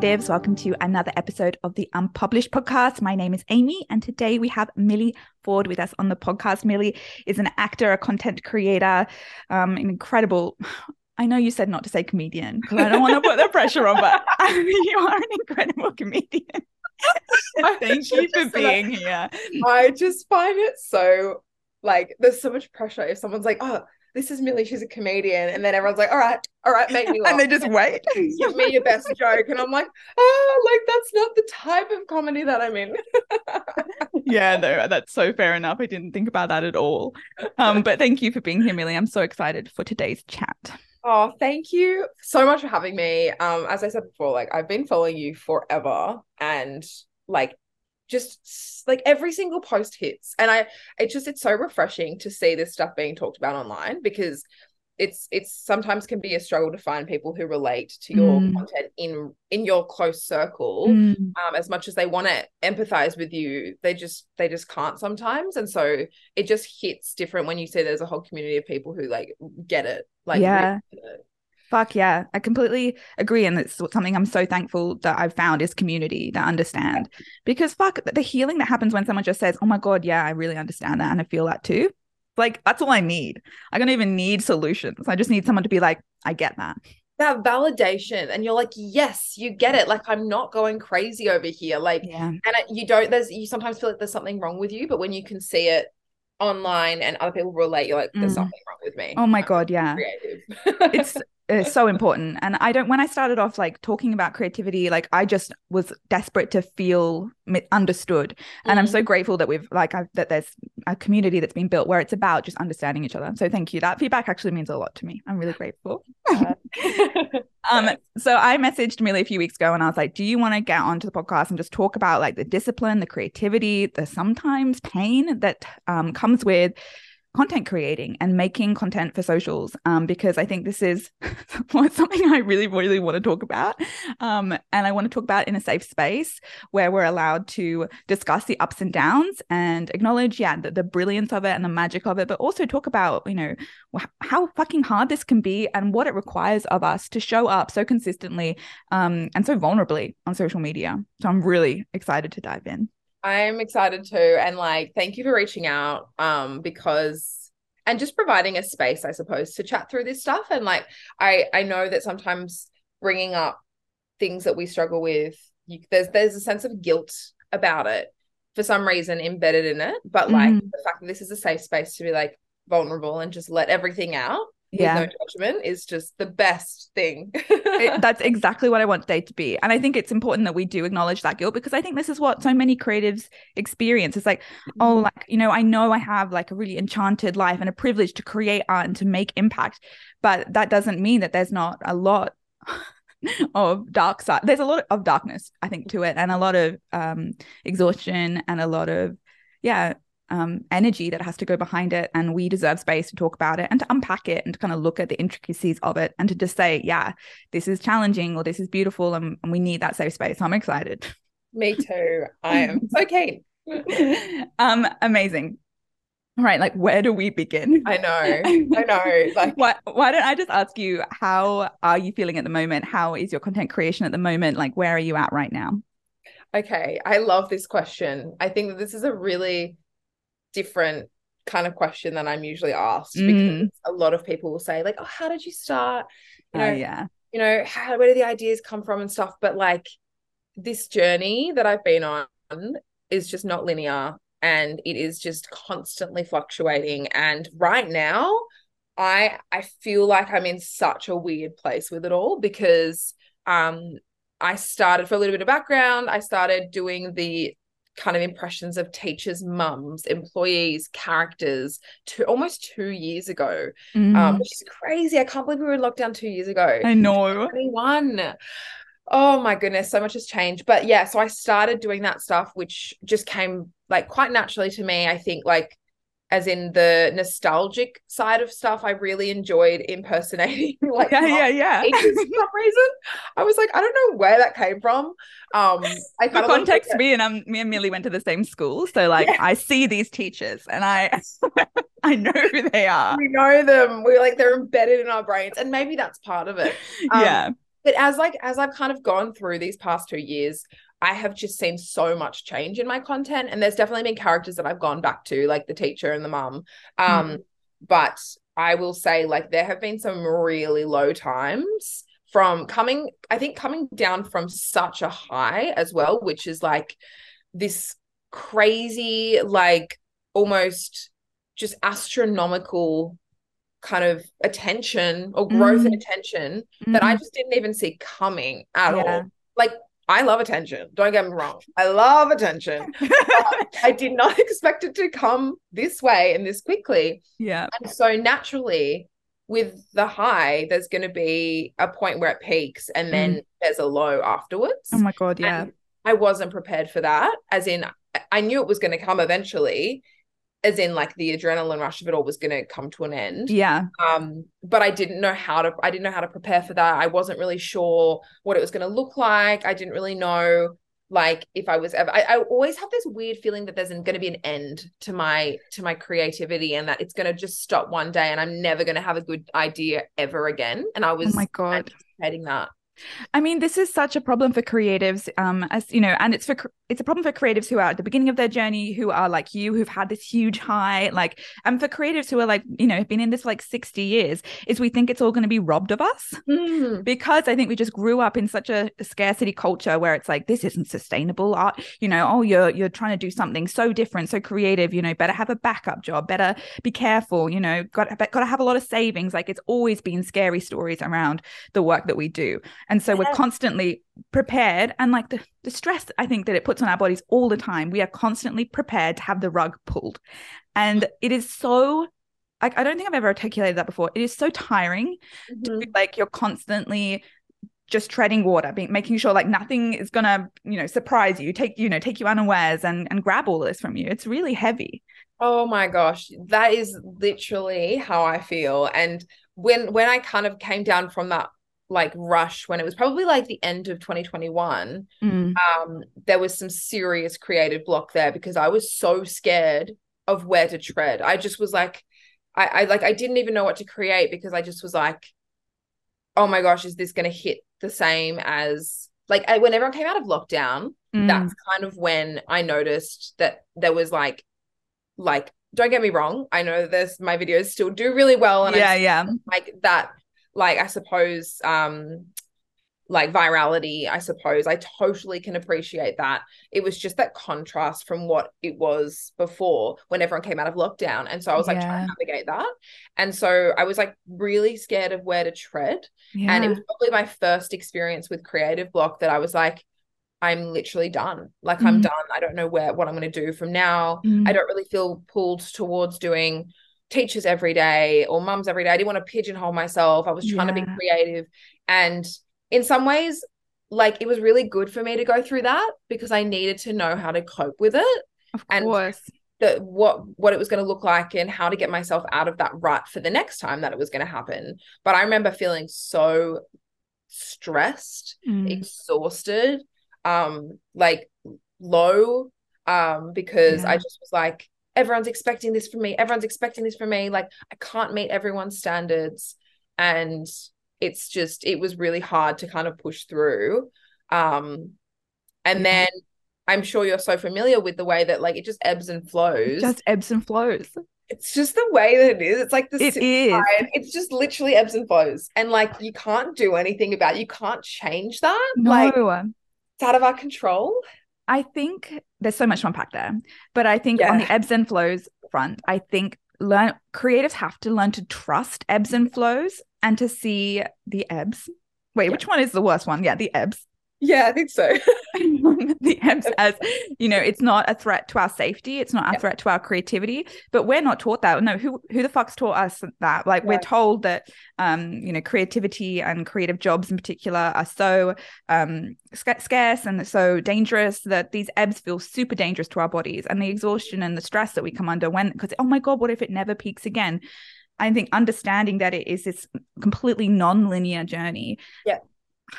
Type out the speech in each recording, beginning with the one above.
creatives. Welcome to another episode of the Unpublished podcast. My name is Amy, and today we have Millie Ford with us on the podcast. Millie is an actor, a content creator, um, an incredible. I know you said not to say comedian because I don't want to put the pressure on, but you are an incredible comedian. Thank you for being here. I just find it so like there's so much pressure if someone's like, oh, this is Millie, she's a comedian. And then everyone's like, all right, all right, make me laugh. and they just wait. Give me your best joke. And I'm like, oh, like that's not the type of comedy that I'm in. yeah, no, that's so fair enough. I didn't think about that at all. Um, but thank you for being here, Millie. I'm so excited for today's chat. Oh, thank you so much for having me. Um, as I said before, like I've been following you forever and like just like every single post hits and i it just it's so refreshing to see this stuff being talked about online because it's it's sometimes can be a struggle to find people who relate to your mm. content in in your close circle mm. um, as much as they want to empathize with you they just they just can't sometimes and so it just hits different when you see there's a whole community of people who like get it like yeah really Fuck yeah. I completely agree. And it's something I'm so thankful that I've found is community that understand. Because fuck the healing that happens when someone just says, Oh my God, yeah, I really understand that. And I feel that too. Like that's all I need. I don't even need solutions. I just need someone to be like, I get that. That validation. And you're like, yes, you get it. Like I'm not going crazy over here. Like, yeah. and you don't, there's, you sometimes feel like there's something wrong with you, but when you can see it online and other people relate, you're like, there's mm. something wrong with me. Oh my God. Yeah. it's, is so important. And i don't when i started off like talking about creativity like i just was desperate to feel understood. And mm. i'm so grateful that we've like I've, that there's a community that's been built where it's about just understanding each other. So thank you. That feedback actually means a lot to me. I'm really grateful. Um so i messaged millie a few weeks ago and i was like do you want to get onto the podcast and just talk about like the discipline the creativity the sometimes pain that um, comes with content creating and making content for socials um, because I think this is something I really, really want to talk about. Um, and I want to talk about in a safe space where we're allowed to discuss the ups and downs and acknowledge, yeah, the, the brilliance of it and the magic of it, but also talk about, you know, how fucking hard this can be and what it requires of us to show up so consistently um, and so vulnerably on social media. So I'm really excited to dive in. I'm excited too. And like, thank you for reaching out. Um, because and just providing a space, I suppose, to chat through this stuff. And like, I I know that sometimes bringing up things that we struggle with, you, there's there's a sense of guilt about it for some reason embedded in it. But like mm. the fact that this is a safe space to be like vulnerable and just let everything out yeah. no judgment is just the best thing. it, that's exactly what I want today to be. And I think it's important that we do acknowledge that guilt because I think this is what so many creatives experience. It's like, oh, mm-hmm. oh, like, you know, I know I have like a really enchanted life and a privilege to create art and to make impact. But that doesn't mean that there's not a lot of dark side. There's a lot of darkness, I think, to it, and a lot of um exhaustion and a lot of yeah um, energy that has to go behind it. And we deserve space to talk about it and to unpack it and to kind of look at the intricacies of it and to just say, yeah, this is challenging or this is beautiful and, and we need that safe space. So I'm excited. Me too. I am okay. um, amazing. All right, like where do we begin? I know. I know. Like why why don't I just ask you how are you feeling at the moment? How is your content creation at the moment? Like where are you at right now? Okay, I love this question. I think that this is a really different kind of question than I'm usually asked mm. because a lot of people will say like, "Oh, how did you start?" You know, uh, yeah. You know, how where do the ideas come from and stuff, but like this journey that I've been on is just not linear and it is just constantly fluctuating and right now I I feel like I'm in such a weird place with it all because um I started for a little bit of background. I started doing the kind of impressions of teachers' mums, employees, characters to almost two years ago, um, mm. um, which is crazy. I can't believe we were in lockdown two years ago. I know. 21. Oh my goodness, so much has changed. But yeah, so I started doing that stuff, which just came like quite naturally to me. I think like as in the nostalgic side of stuff, I really enjoyed impersonating like yeah, yeah, yeah. for some reason. I was like, I don't know where that came from. Um, I for context, me and um, me and Millie went to the same school, so like yeah. I see these teachers and I I know who they are. We know them. We're like they're embedded in our brains, and maybe that's part of it. Um, yeah. but as like as I've kind of gone through these past two years, I have just seen so much change in my content. And there's definitely been characters that I've gone back to, like the teacher and the mum. Um, mm. but I will say, like, there have been some really low times from coming, I think coming down from such a high as well, which is like this crazy, like almost just astronomical kind of attention or growth mm. in attention mm. that I mm. just didn't even see coming at yeah. all. Like I love attention. Don't get me wrong. I love attention. I did not expect it to come this way and this quickly. Yeah. And so naturally, with the high, there's going to be a point where it peaks and then mm. there's a low afterwards. Oh my God. Yeah. And I wasn't prepared for that. As in, I knew it was going to come eventually as in like the adrenaline rush of it all was going to come to an end. Yeah. Um but i didn't know how to i didn't know how to prepare for that. I wasn't really sure what it was going to look like. I didn't really know like if i was ever I, I always have this weird feeling that there's going to be an end to my to my creativity and that it's going to just stop one day and i'm never going to have a good idea ever again. And i was oh my god. anticipating that I mean, this is such a problem for creatives, um, as you know, and it's for it's a problem for creatives who are at the beginning of their journey, who are like you, who've had this huge high, like, and for creatives who are like, you know, been in this for like sixty years, is we think it's all going to be robbed of us mm. because I think we just grew up in such a scarcity culture where it's like this isn't sustainable. Art, you know, oh, you're you're trying to do something so different, so creative. You know, better have a backup job, better be careful. You know, got got to have a lot of savings. Like it's always been scary stories around the work that we do. And so we're constantly prepared and like the, the stress I think that it puts on our bodies all the time. We are constantly prepared to have the rug pulled. And it is so like I don't think I've ever articulated that before. It is so tiring mm-hmm. to like you're constantly just treading water, being making sure like nothing is gonna, you know, surprise you, take, you know, take you unawares and and grab all this from you. It's really heavy. Oh my gosh. That is literally how I feel. And when when I kind of came down from that like rush when it was probably like the end of 2021 mm. um there was some serious creative block there because i was so scared of where to tread i just was like i i like i didn't even know what to create because i just was like oh my gosh is this going to hit the same as like I, when everyone came out of lockdown mm. that's kind of when i noticed that there was like like don't get me wrong i know there's my videos still do really well and yeah yeah like that like I suppose um like virality, I suppose. I totally can appreciate that. It was just that contrast from what it was before when everyone came out of lockdown. And so I was like trying to navigate that. And so I was like really scared of where to tread. Yeah. And it was probably my first experience with creative block that I was like, I'm literally done. Like mm. I'm done. I don't know where what I'm gonna do from now. Mm. I don't really feel pulled towards doing teachers every day or mums every day. I didn't want to pigeonhole myself. I was trying yeah. to be creative. And in some ways, like it was really good for me to go through that because I needed to know how to cope with it. Of course. And the, what what it was going to look like and how to get myself out of that rut for the next time that it was going to happen. But I remember feeling so stressed, mm. exhausted, um, like low, um, because yeah. I just was like, everyone's expecting this from me everyone's expecting this from me like i can't meet everyone's standards and it's just it was really hard to kind of push through um and then i'm sure you're so familiar with the way that like it just ebbs and flows it just ebbs and flows it's just the way that it is. It's like the it is. It's just literally ebbs and flows, and like you can't do anything about. it. You can't change that. No. Like it's out of our control. I think there's so much to unpack there, but I think yeah. on the ebbs and flows front, I think learn creatives have to learn to trust ebbs and flows and to see the ebbs. Wait, yeah. which one is the worst one? Yeah, the ebbs. Yeah, I think so. the EBS as, you know, it's not a threat to our safety. It's not a yeah. threat to our creativity. But we're not taught that. No, who who the fuck's taught us that? Like yeah. we're told that, um, you know, creativity and creative jobs in particular are so um scarce and so dangerous that these ebbs feel super dangerous to our bodies and the exhaustion and the stress that we come under when because oh my god, what if it never peaks again? I think understanding that it is this completely non-linear journey. Yeah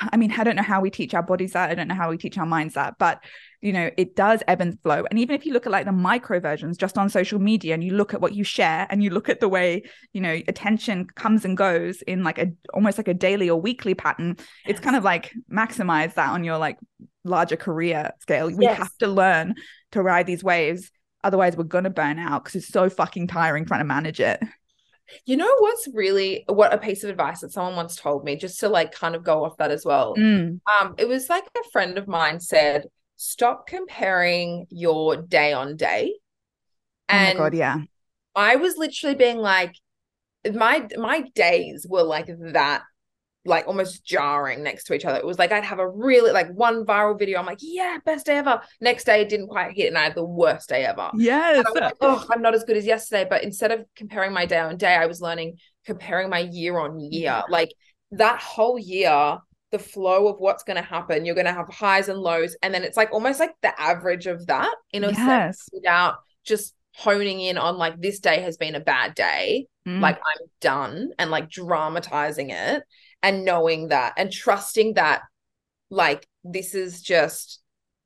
I mean, I don't know how we teach our bodies that. I don't know how we teach our minds that, but you know, it does ebb and flow. And even if you look at like the micro versions just on social media and you look at what you share and you look at the way, you know, attention comes and goes in like a almost like a daily or weekly pattern, yes. it's kind of like maximize that on your like larger career scale. We yes. have to learn to ride these waves. Otherwise, we're going to burn out because it's so fucking tiring trying to manage it. You know what's really what a piece of advice that someone once told me, just to like kind of go off that as well. Mm. Um, it was like a friend of mine said, stop comparing your day on day. And oh my god, yeah. I was literally being like, my my days were like that like almost jarring next to each other. It was like I'd have a really like one viral video. I'm like, yeah, best day ever. Next day it didn't quite hit, and I had the worst day ever. Yes. Like, oh, I'm not as good as yesterday. But instead of comparing my day on day, I was learning comparing my year on year. Like that whole year, the flow of what's going to happen. You're going to have highs and lows, and then it's like almost like the average of that in a yes. sense, without just honing in on like this day has been a bad day. Mm. Like I'm done and like dramatizing it and knowing that and trusting that like this is just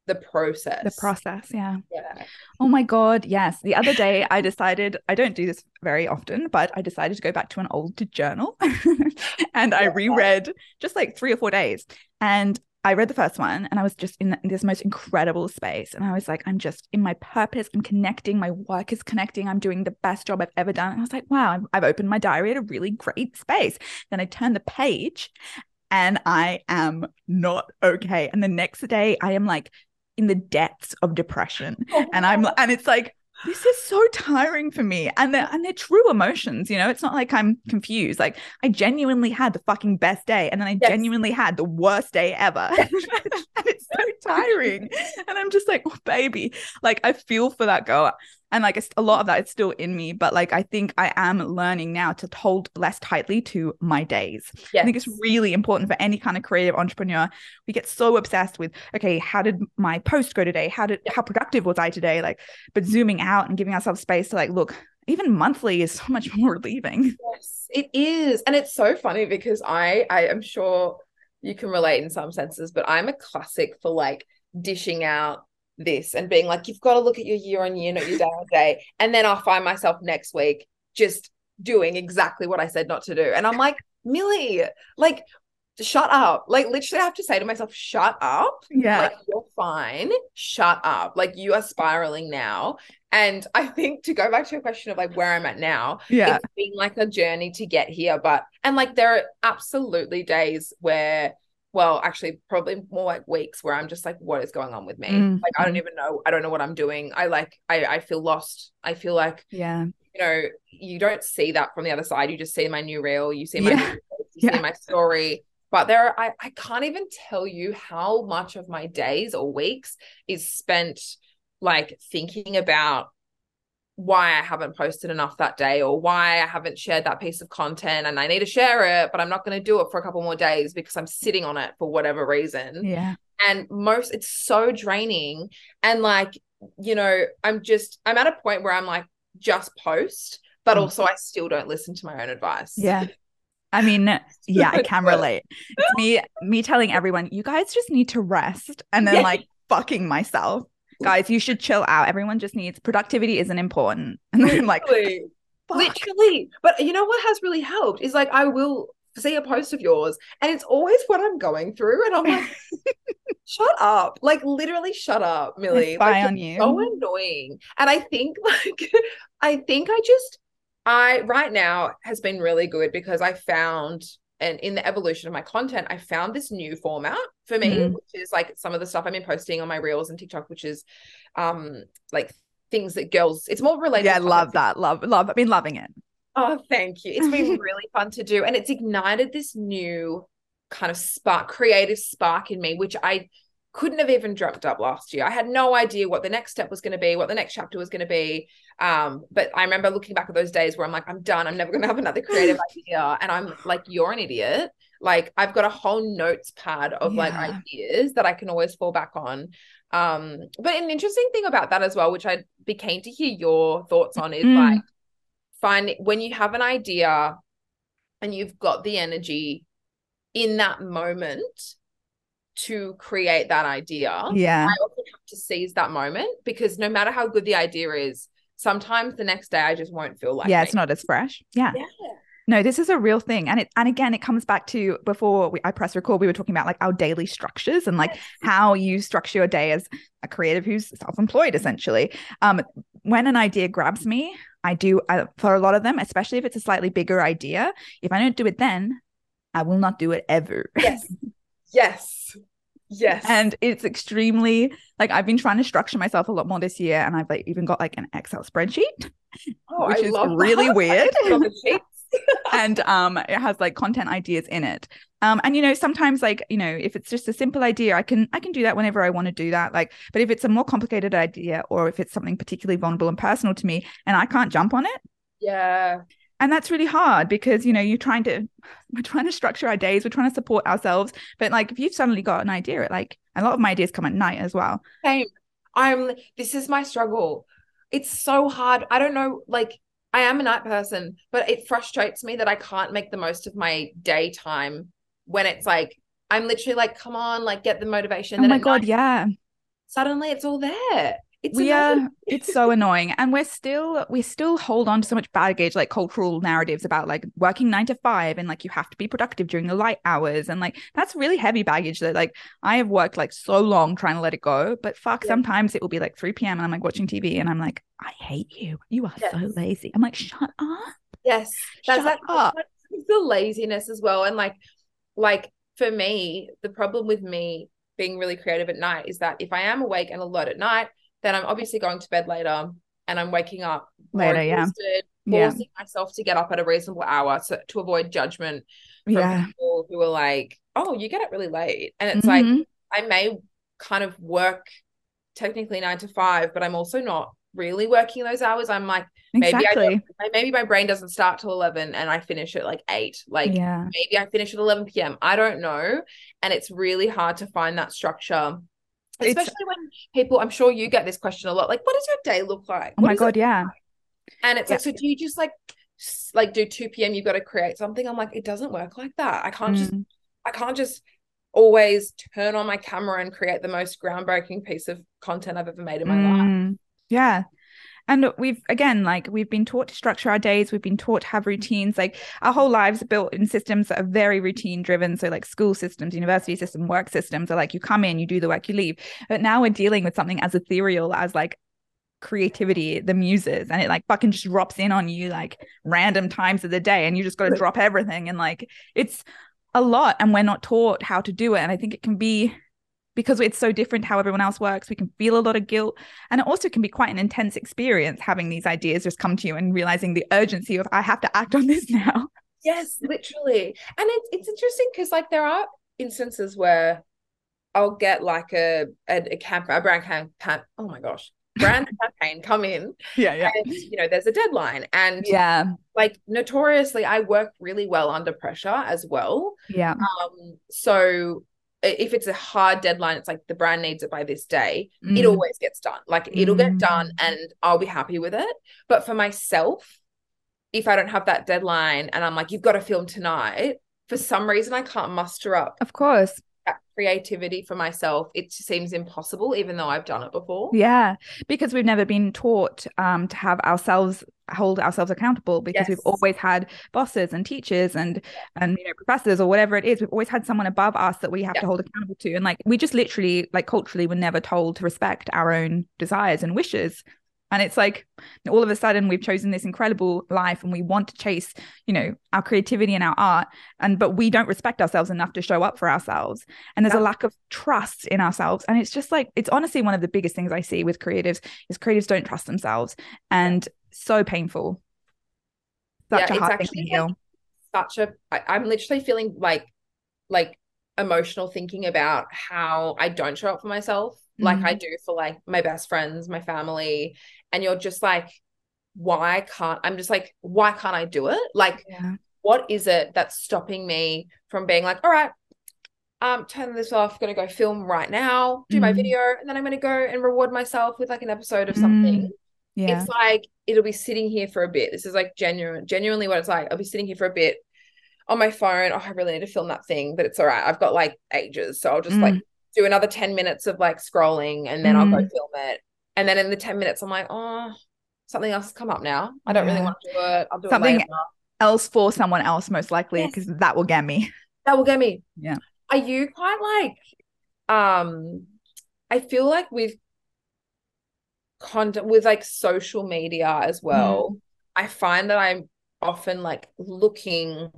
the process. The process yeah. Yeah. Oh my god yes. The other day i decided i don't do this very often but i decided to go back to an old journal and i reread just like three or four days. And I read the first one and I was just in this most incredible space. And I was like, I'm just in my purpose. I'm connecting. My work is connecting. I'm doing the best job I've ever done. And I was like, wow, I've, I've opened my diary at a really great space. Then I turned the page and I am not okay. And the next day, I am like in the depths of depression. Oh, and I'm, and it's like, this is so tiring for me. And they're and they're true emotions you know? It's not like i'm confused. Like i genuinely had the fucking best day and then i yes. genuinely had the worst day ever. And it's so tiring. And i'm just like oh baby. Like i feel for that girl and like a lot of that is still in me but like i think i am learning now to hold less tightly to my days. Yes. i think it's really important for any kind of creative entrepreneur. We get so obsessed with okay how did my post go today? How did how productive was i today? Like but zooming out and giving ourselves space to like look even monthly is so much more relieving. Yes it is. And it's so funny because i i am sure you can relate in some senses but i'm a classic for like dishing out this and being like, you've got to look at your year on year, not your day on day. And then I'll find myself next week just doing exactly what I said not to do. And I'm like, Millie, like, shut up. Like, literally, I have to say to myself, shut up. Yeah. Like, you're fine. Shut up. Like, you are spiraling now. And I think to go back to your question of like where I'm at now, yeah, it's been like a journey to get here. But, and like, there are absolutely days where, well, actually, probably more like weeks where I'm just like, what is going on with me? Mm-hmm. Like, I don't even know. I don't know what I'm doing. I like, I, I feel lost. I feel like, yeah, you know, you don't see that from the other side. You just see my new reel, you see my, yeah. you yeah. see my story. But there, are, I, I can't even tell you how much of my days or weeks is spent like thinking about why I haven't posted enough that day or why I haven't shared that piece of content and I need to share it, but I'm not going to do it for a couple more days because I'm sitting on it for whatever reason. Yeah. And most, it's so draining. And like, you know, I'm just, I'm at a point where I'm like, just post, but mm. also I still don't listen to my own advice. Yeah. I mean, yeah, I can relate. It's me, me telling everyone, you guys just need to rest and then yeah. like fucking myself guys, you should chill out. Everyone just needs productivity isn't important. And then I'm like, literally. But you know what has really helped is like I will see a post of yours and it's always what I'm going through. And I'm like, shut up. Like literally shut up, Millie. Spy like, on you. So annoying. And I think like I think I just I right now has been really good because I found and in the evolution of my content, I found this new format for me, mm. which is like some of the stuff I've been posting on my reels and TikTok, which is um like things that girls it's more related. Yeah, I love that. Love, love. I've been loving it. Oh, thank you. It's been really fun to do. And it's ignited this new kind of spark, creative spark in me, which I couldn't have even dreamt up last year. I had no idea what the next step was going to be, what the next chapter was going to be. Um, but I remember looking back at those days where I'm like, I'm done. I'm never going to have another creative idea. And I'm like, you're an idiot. Like I've got a whole notes pad of yeah. like ideas that I can always fall back on. Um, but an interesting thing about that as well, which I'd be keen to hear your thoughts on, is mm. like find when you have an idea and you've got the energy in that moment to create that idea. Yeah. I often have to seize that moment because no matter how good the idea is, sometimes the next day I just won't feel like yeah, me. it's not as fresh. Yeah. Yeah. No, this is a real thing. And it and again, it comes back to before we, I press record, we were talking about like our daily structures and like Yes. how you structure your day as a creative who's self-employed essentially. Um when an idea grabs me, I do uh, for a lot of them, especially if it's a slightly bigger idea, if I don't do it then, I will not do it ever. Yes. yes. Yes. and it's extremely like I've been trying to structure myself a lot more this year and I've like even got like an Excel spreadsheet oh, which I is love really that. weird. I love the sheets. and um it has like content ideas in it um and you know sometimes like you know if it's just a simple idea i can i can do that whenever i want to do that like but if it's a more complicated idea or if it's something particularly vulnerable and personal to me and i can't jump on it yeah. And that's really hard because you know you're trying to we're trying to structure our days we're trying to support ourselves but like if you've suddenly got an idea it like a lot of my ideas come at night as well Same. I'm this is my struggle. It's so hard. I don't know, like I am a night person, but it frustrates me that I can't make the most of my daytime when it's like I'm literally like, come on, like get the motivation. oh my god night, yeah suddenly it's all there. It's we are it's so annoying and we're still we still hold on to so much baggage like cultural narratives about like working nine to five and like you have to be productive during the light hours and like that's really heavy baggage that like i have worked like so long trying to let it go but fuck Yeah. sometimes it will be like 3 p.m and i'm like watching tv and i'm like i hate you. You are so lazy. I'm like shut up. Yes, that's Shut that's the laziness as well. And like, like for me, the problem with me being really creative at night is that if I am awake and alert at night, then I'm obviously going to bed later and I'm waking up Later, yeah. exhausted, Yeah. forcing myself to get up at a reasonable hour to, to avoid judgment from yeah people who are like, "Oh, you get up really late," and it's like Mhm. I may kind of work technically nine to five, but I'm also not really working those hours. I'm like maybe I exactly don't, maybe my brain doesn't start till 11 and I finish at like 8 like yeah maybe I finish at 11 p.m. I don't know and it's really hard to find that structure It's- especially when people I'm sure you get this question a lot like what does your day look like oh What my god yeah and it's Yeah. like, so do you just like like do 2 p.m. you've got to create something? I'm like, it doesn't work like that. I can't just Mm. I can't just always turn on my camera and create the most groundbreaking piece of content I've ever made in my life. Mm, Yeah. And we've again, like we've been taught to structure our days, we've been taught to have routines. Like our whole lives are built in systems that are very routine driven. So like school systems, university system, work systems are like you come in, you do the work, you leave. But now we're dealing with something as ethereal as like creativity, the muses, and it like fucking just drops in on you like random times of the day, and you just got to drop everything. And like it's a lot, and we're not taught how to do it. And I think it can be because it's so different how everyone else works, we can feel a lot of guilt. And it also can be quite an intense experience having these ideas just come to you and realizing the urgency of I have to act on this now. Yes, literally. And it's it's interesting because like there are instances where I'll get like a a, a camp a brand campaign. Oh my gosh, brand campaign come in, Yeah, yeah. and you know there's a deadline, and Yeah. like notoriously, I work really well under pressure as well. Yeah. Um, so if it's a hard deadline, it's like the brand needs it by this day. It Mm. always gets done. Like it'll get done, Mm. and I'll be happy with it. But for myself, if I don't have that deadline, and I'm like, you've got to film tonight, for some reason I can't muster up Of course. Creativity for myself. It seems impossible, even though I've done it before. Yeah. Because we've never been taught um, to have ourselves hold ourselves accountable because we've always had bosses and teachers and and you know professors or whatever it is we've always had someone above us that we have Yeah. to hold accountable to and like we just literally like culturally were never told to respect our own desires and wishes and it's like all of a sudden we've chosen this incredible life and we want to chase you know our creativity and our art and but we don't respect ourselves enough to show up for ourselves. And there's a lack of trust in ourselves. And it's just like it's honestly one of the biggest things i see with creatives is creatives don't trust themselves and so painful. Such Yeah, a hard thing to actually, like, heal. Such a, I, I'm literally feeling like, like emotional thinking about how I don't show up for myself. Like I mm-hmm. do for like my best friends, my family, and you're just like, why can't I'm just like, why can't I do it? Like, yeah what is it that's stopping me from being like, all right, um, turn this off, gonna go film right now, do my Mm. video, and then I'm gonna go and reward myself with like an episode of something. yeah It's like it'll be sitting here for a bit. This is like genuine, genuinely what it's like. I'll be sitting here for a bit. on my phone, oh, I really need to film that thing, but it's all right. I've got like ages. So I'll just mm. like do another 10 minutes of like scrolling and then mm. I'll go mm. film it. And then in the 10 minutes, I'm like, oh, something else has come up now. I don't yeah. really want to do it. I'll do something it else for someone else, most likely, because yes. that will get me. That will get me. Yeah. Are you quite like um I feel like with content with like social media as well, mm. I find that I'm often like looking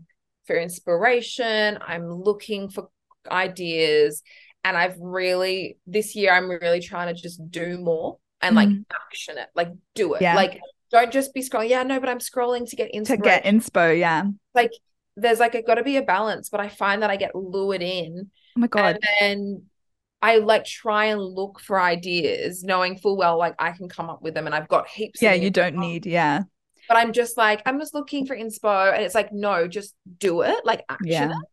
for inspiration. I'm looking for ideas. And I've really, this year, I'm really trying to just do more and like mm. action it, like do it. Yeah. Like, don't just be scrolling. Yeah, no, but I'm scrolling to get inspiration. To get inspo, yeah. Like, there's like, it got to be a balance, but I find that I get lured in. Oh my God. And I like try and look for ideas, knowing full well like I can come up with them and I've got heaps. Yeah, you don't need, yeah. But I'm just like, I'm just looking for inspo. And it's like, no, just do it, like action yeah. it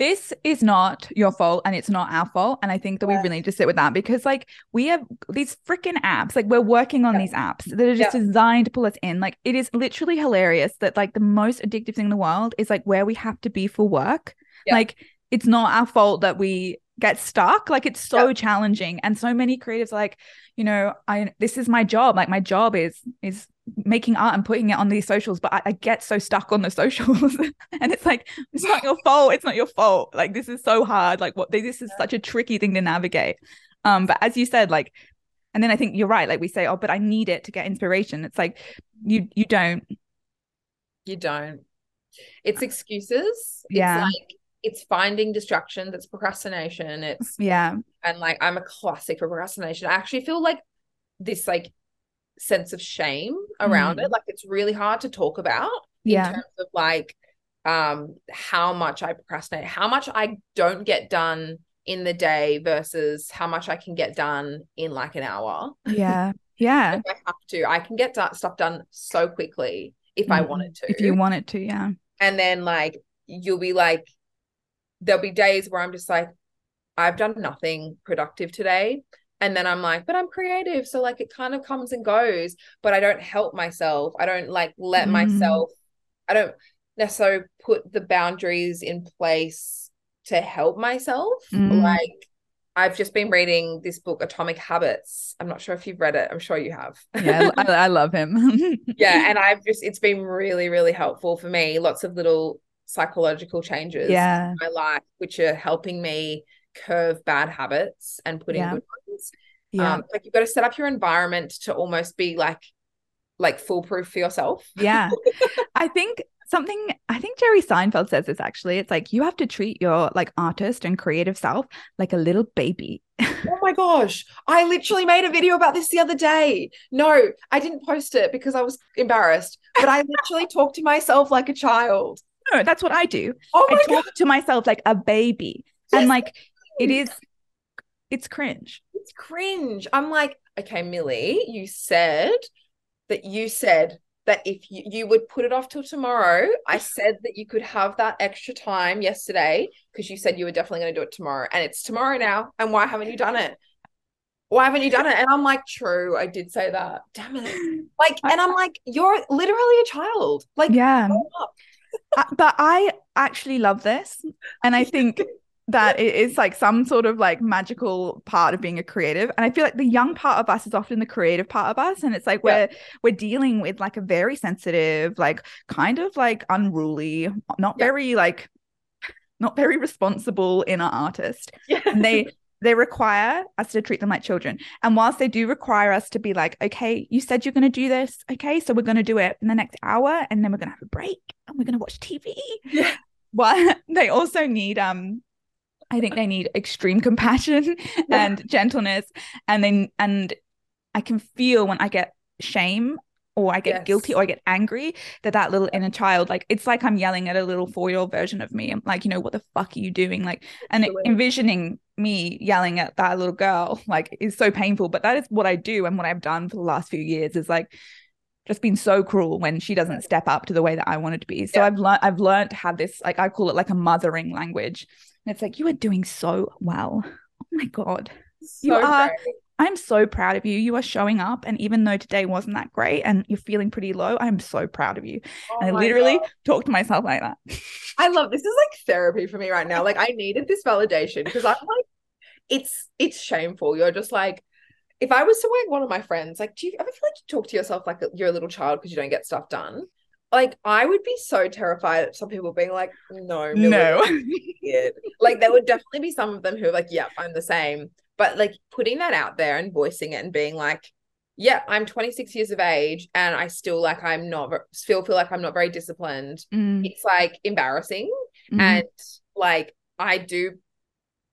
this is not your fault and it's not our fault. And I think that we really need to sit with that because, like, we have these freaking apps, like, we're working on yeah. these apps that are just yeah. designed to pull us in. Like, it is literally hilarious that, like, the most addictive thing in the world is like where we have to be for work. Yeah. Like, it's not our fault that we get stuck like it's so yep. challenging and so many creatives like you know i this is my job like my job is is making art and putting it on these socials but I, I get so stuck on the socials. And it's like it's not your fault it's not your fault. Like this is so hard. Like what this is such a tricky thing to navigate. Um but as you said like and then i think you're right like we say oh but i need it to get inspiration. It's like you you don't. You don't. It's excuses. Yeah. it's like it's finding distraction that's procrastination. It's yeah. and like i'm a classic for procrastination. I actually feel like this like sense of shame around mm. it like it's really hard to talk about yeah. in terms of like um how much i procrastinate how much i don't get done in the day versus how much i can get done in like an hour yeah yeah i have to i can get stuff done so quickly if mm. i wanted to if you wanted to yeah and then like you'll be like there'll be days where I'm just like, I've done nothing productive today. And then I'm like, but I'm creative. So like it kind of comes and goes, but I don't help myself. I don't like let mm. myself, I don't necessarily put the boundaries in place to help myself. Mm. Like I've just been reading this book, Atomic Habits. I'm not sure if you've read it. I'm sure you have. yeah, I, I love him. yeah. And I've just, it's been really, really helpful for me. Lots of little psychological changes yeah. in my life, which are helping me curve bad habits and put in yeah. good ones. Yeah. Um, like you've got to set up your environment to almost be like like foolproof for yourself. Yeah. I think something I think Jerry Seinfeld says this actually. It's like you have to treat your like artist and creative self like a little baby. oh my gosh. I literally made a video about this the other day. No, I didn't post it because I was embarrassed, but I literally talked to myself like a child no, that's what I do. Oh I talk God. to myself like a baby. Yes, and like it is it's cringe. It's cringe. I'm like, okay, Millie, you said that you said that if you, you would put it off till tomorrow, I said that you could have that extra time yesterday because you said you were definitely going to do it tomorrow. And it's tomorrow now. And why haven't you done it? Why haven't you done it? And I'm like, true, I did say that. Damn it. Like, and I'm like, you're literally a child. Like, yeah but I actually love this. And I think that it is like some sort of like magical part of being a creative. And I feel like the young part of us is often the creative part of us. And it's like we're we're dealing with like a very sensitive, like kind of like unruly, not yeah. very like not very responsible inner artist. Yeah. And they they require us to treat them like children. And whilst they do require us to be like, okay, you said you're going to do this. Okay, so we're going to do it in the next hour and then we're going to have a break and we're going to watch TV. Yeah. Well, they also need, um, I think they need extreme compassion and gentleness. And then, and I can feel when I get shame or I get yes. guilty or I get angry that that little inner child like it's like I'm yelling at a little 4-year-old version of me I'm like you know what the fuck are you doing like and envisioning me yelling at that little girl like is so painful but that is what I do and what I've done for the last few years is like just been so cruel when she doesn't step up to the way that I wanted to be so yeah. I've learned I've learned to have this like I call it like a mothering language it's like you are doing so well oh my god so you are great I'm so proud of you. You are showing up. And even though today wasn't that great and you're feeling pretty low, I'm so proud of you. Oh I literally God. talk to myself like that. I love this is like therapy for me right now. Like I needed this validation because I'm like, it's it's shameful. You're just like, if I was to like one of my friends, like, do you ever feel like you talk to yourself like you're a little child because you don't get stuff done? Like I would be so terrified of some people being like, no, no. like there would definitely be some of them who are like, yeah, I'm the same but like putting that out there and voicing it and being like yeah i'm 26 years of age and i still like i'm not still feel like i'm not very disciplined mm. it's like embarrassing mm. and like i do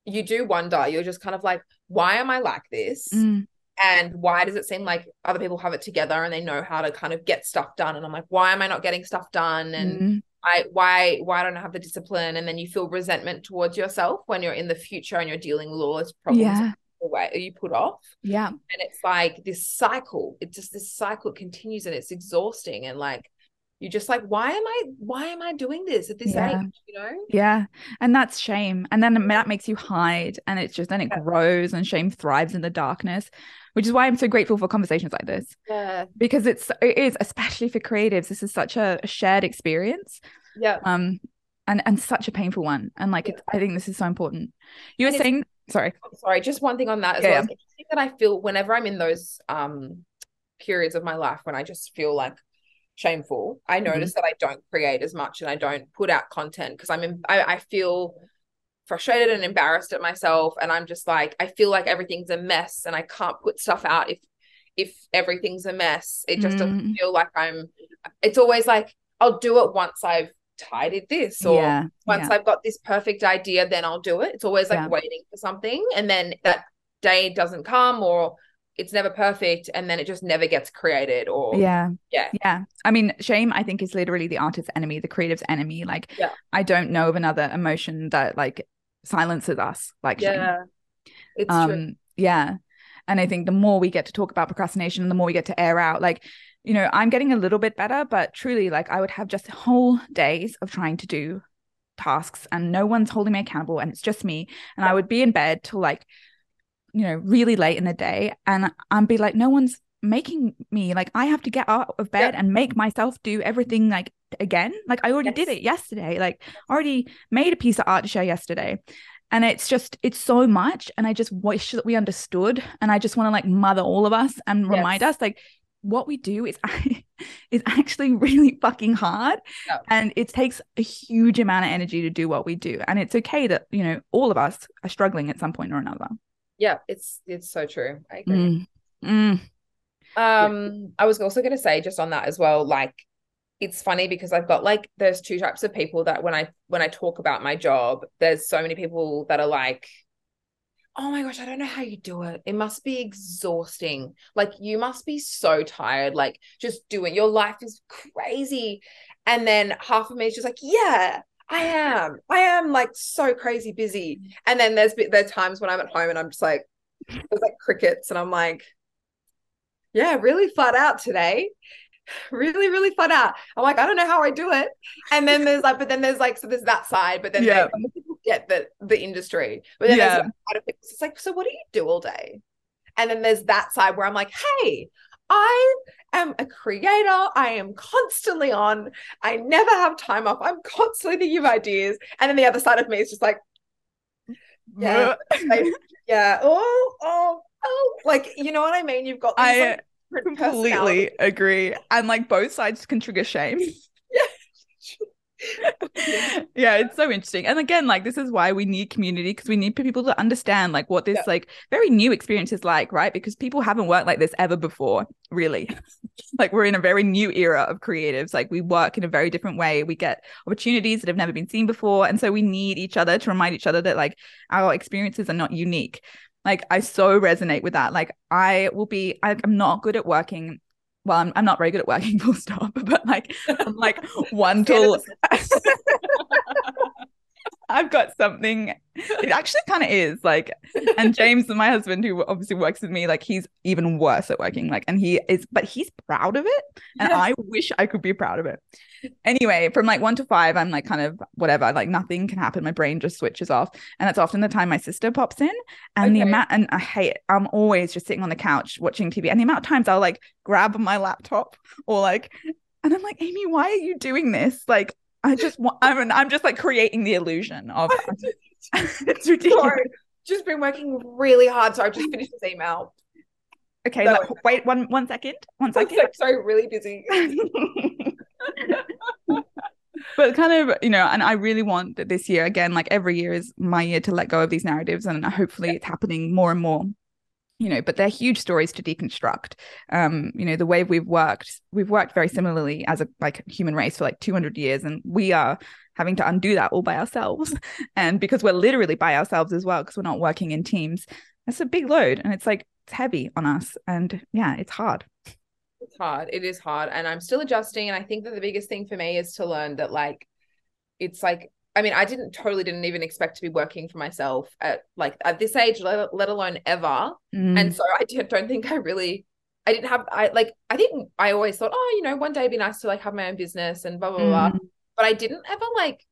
you do wonder you're just kind of like why am i like this mm. And why does it seem like other people have it together and they know how to kind of get stuff done and i'm like why am i not getting stuff done and mm. I why why don't I have the discipline? And then you feel resentment towards yourself when you're in the future and you're dealing with all those problems yeah. away you put off. Yeah. And it's like this cycle. It's just this cycle continues and it's exhausting. And like you're just like, why am I why am I doing this at this yeah. age? You know? Yeah. And that's shame. And then that makes you hide. And it's just then it yeah. grows and shame thrives in the darkness which is why I'm so grateful for conversations like this. Yeah. Because it's it is especially for creatives. This is such a, shared experience. Yeah. Um, and and such a painful one. And like, yeah. I think this is so important. You were saying, sorry, oh, sorry, just one thing on that as yeah, well. Yeah. That I feel whenever I'm in those um periods of my life when I just feel like shameful, I mm-hmm. notice that I don't create as much and I don't put out content because I'm in, I, I feel frustrated and embarrassed at myself and i'm just like i feel like everything's a mess and i can't put stuff out if if everything's a mess it just mm. doesn't feel like i'm it's always like i'll do it once i've tidied this or yeah, once yeah. i've got this perfect idea then i'll do it it's always like yeah. waiting for something and then that day doesn't come or it's never perfect and then it just never gets created or yeah yeah yeah i mean shame i think is literally the artist's enemy the creative's enemy like yeah. i don't know of another emotion that like silences us like yeah it's um true. yeah and i think the more we get to talk about procrastination and the more we get to air out like you know i'm getting a little bit better but truly like i would have just whole days of trying to do tasks and no one's holding me accountable and it's just me and yeah. i would be in bed till like you know really late in the day and i'd be like no one's making me like I have to get out of bed and make myself do everything like again. Like I already yes. did it yesterday. Like already made a piece of art to show yesterday. And it's just it's so much. And I just wish that we understood. And I just want to like mother all of us and yes. remind us like what we do is is actually really fucking hard yeah. and it takes a huge amount of energy to do what we do and it's okay that you know all of us are struggling at some point or another yeah it's it's so true i agree mm. Mm. Um, I was also going to say just on that as well, like it's funny because I've got like there's two types of people that when I when I talk about my job, there's so many people that are like, oh my gosh, I don't know how you do it. It must be exhausting. Like you must be so tired, like just doing your life is crazy. And then half of me is just like, yeah, I am. I am like so crazy busy. And then there's there's times when I'm at home and I'm just like, there's like crickets, and I'm like, yeah, really flat out today. Really, really fun out. I'm like, I don't know how I do it. And then there's like, but then there's like, so there's that side, but then yeah. people get the the industry. But then yeah. there's like, it's like, so what do you do all day? And then there's that side where I'm like, hey, I am a creator. I am constantly on. I never have time off. I'm constantly thinking of ideas. And then the other side of me is just like, yeah, yeah. Oh, oh, oh, like you know what I mean? You've got these, I like, completely agree, and like both sides can trigger shame. yeah, it's so interesting. And again, like this is why we need community because we need people to understand like what this yeah. like very new experience is like, right? Because people haven't worked like this ever before, really. like we're in a very new era of creatives. Like we work in a very different way. We get opportunities that have never been seen before. And so we need each other to remind each other that like our experiences are not unique. Like I so resonate with that. Like I will be, I, I'm not good at working well, I'm, I'm not very good at working full stop, but like I'm like one till I've got something. It actually kind of is like, and James, my husband, who obviously works with me, like he's even worse at working. Like, and he is, but he's proud of it, and I wish I could be proud of it. Anyway, from like one to five, I'm like kind of whatever. Like nothing can happen. My brain just switches off, and that's often the time my sister pops in, and okay. the amount, and I hate. It. I'm always just sitting on the couch watching TV, and the amount of times I'll like grab my laptop or like and I'm like, Amy, why are you doing this? Like, I just want, I'm, I'm just like creating the illusion of it's ridiculous. Sorry. Just been working really hard. So I've just finished this email. Okay, so, like, wait one one second. One second. Like, sorry, really busy. but kind of, you know, and I really want that this year again, like every year is my year to let go of these narratives, and hopefully yeah. it's happening more and more you know but they're huge stories to deconstruct. Um you know the way we've worked we've worked very similarly as a like human race for like 200 years and we are having to undo that all by ourselves and because we're literally by ourselves as well because we're not working in teams that's a big load and it's like it's heavy on us and yeah it's hard. It's hard. It is hard and i'm still adjusting and i think that the biggest thing for me is to learn that like it's like I mean, I didn't totally didn't even expect to be working for myself at like at this age, let, let alone ever. Mm. And so I did, don't think I really, I didn't have, I like, I think I always thought, oh, you know, one day it'd be nice to like have my own business and blah, blah, mm. blah. But I didn't ever like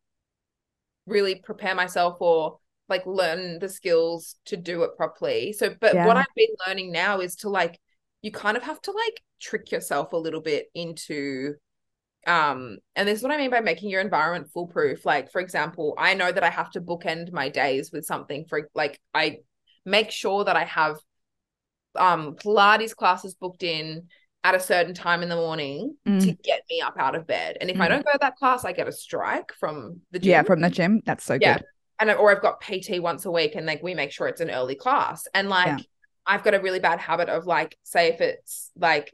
really prepare myself or like learn the skills to do it properly. So, but yeah. what I've been learning now is to like, you kind of have to like trick yourself a little bit into um and this is what i mean by making your environment foolproof like for example i know that i have to bookend my days with something for like i make sure that i have um pilates classes booked in at a certain time in the morning mm. to get me up out of bed and if mm. i don't go to that class i get a strike from the gym yeah from the gym that's so yeah. good and or i've got pt once a week and like we make sure it's an early class and like yeah. i've got a really bad habit of like say if it's like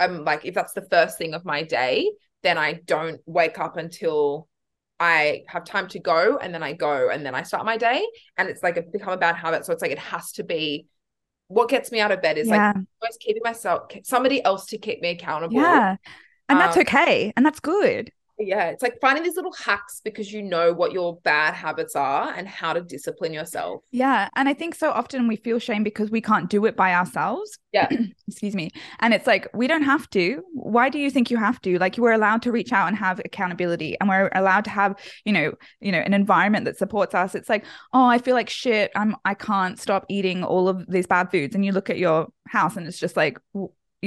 um like if that's the first thing of my day then I don't wake up until I have time to go and then I go and then I start my day. And it's like a become a bad habit. So it's like it has to be what gets me out of bed is yeah. like always keeping myself somebody else to keep me accountable. Yeah. And that's um, okay. And that's good yeah it's like finding these little hacks because you know what your bad habits are and how to discipline yourself. Yeah and i think so often we feel shame because we can't do it by ourselves. Yeah. Excuse me. And it's like we don't have to. Why do you think you have to? Like we're allowed to reach out and have accountability and we're allowed to have you know you know an environment that supports us. It's like oh i feel like shit. I'm i can't stop eating all of these bad foods. And you look at your house and it's just like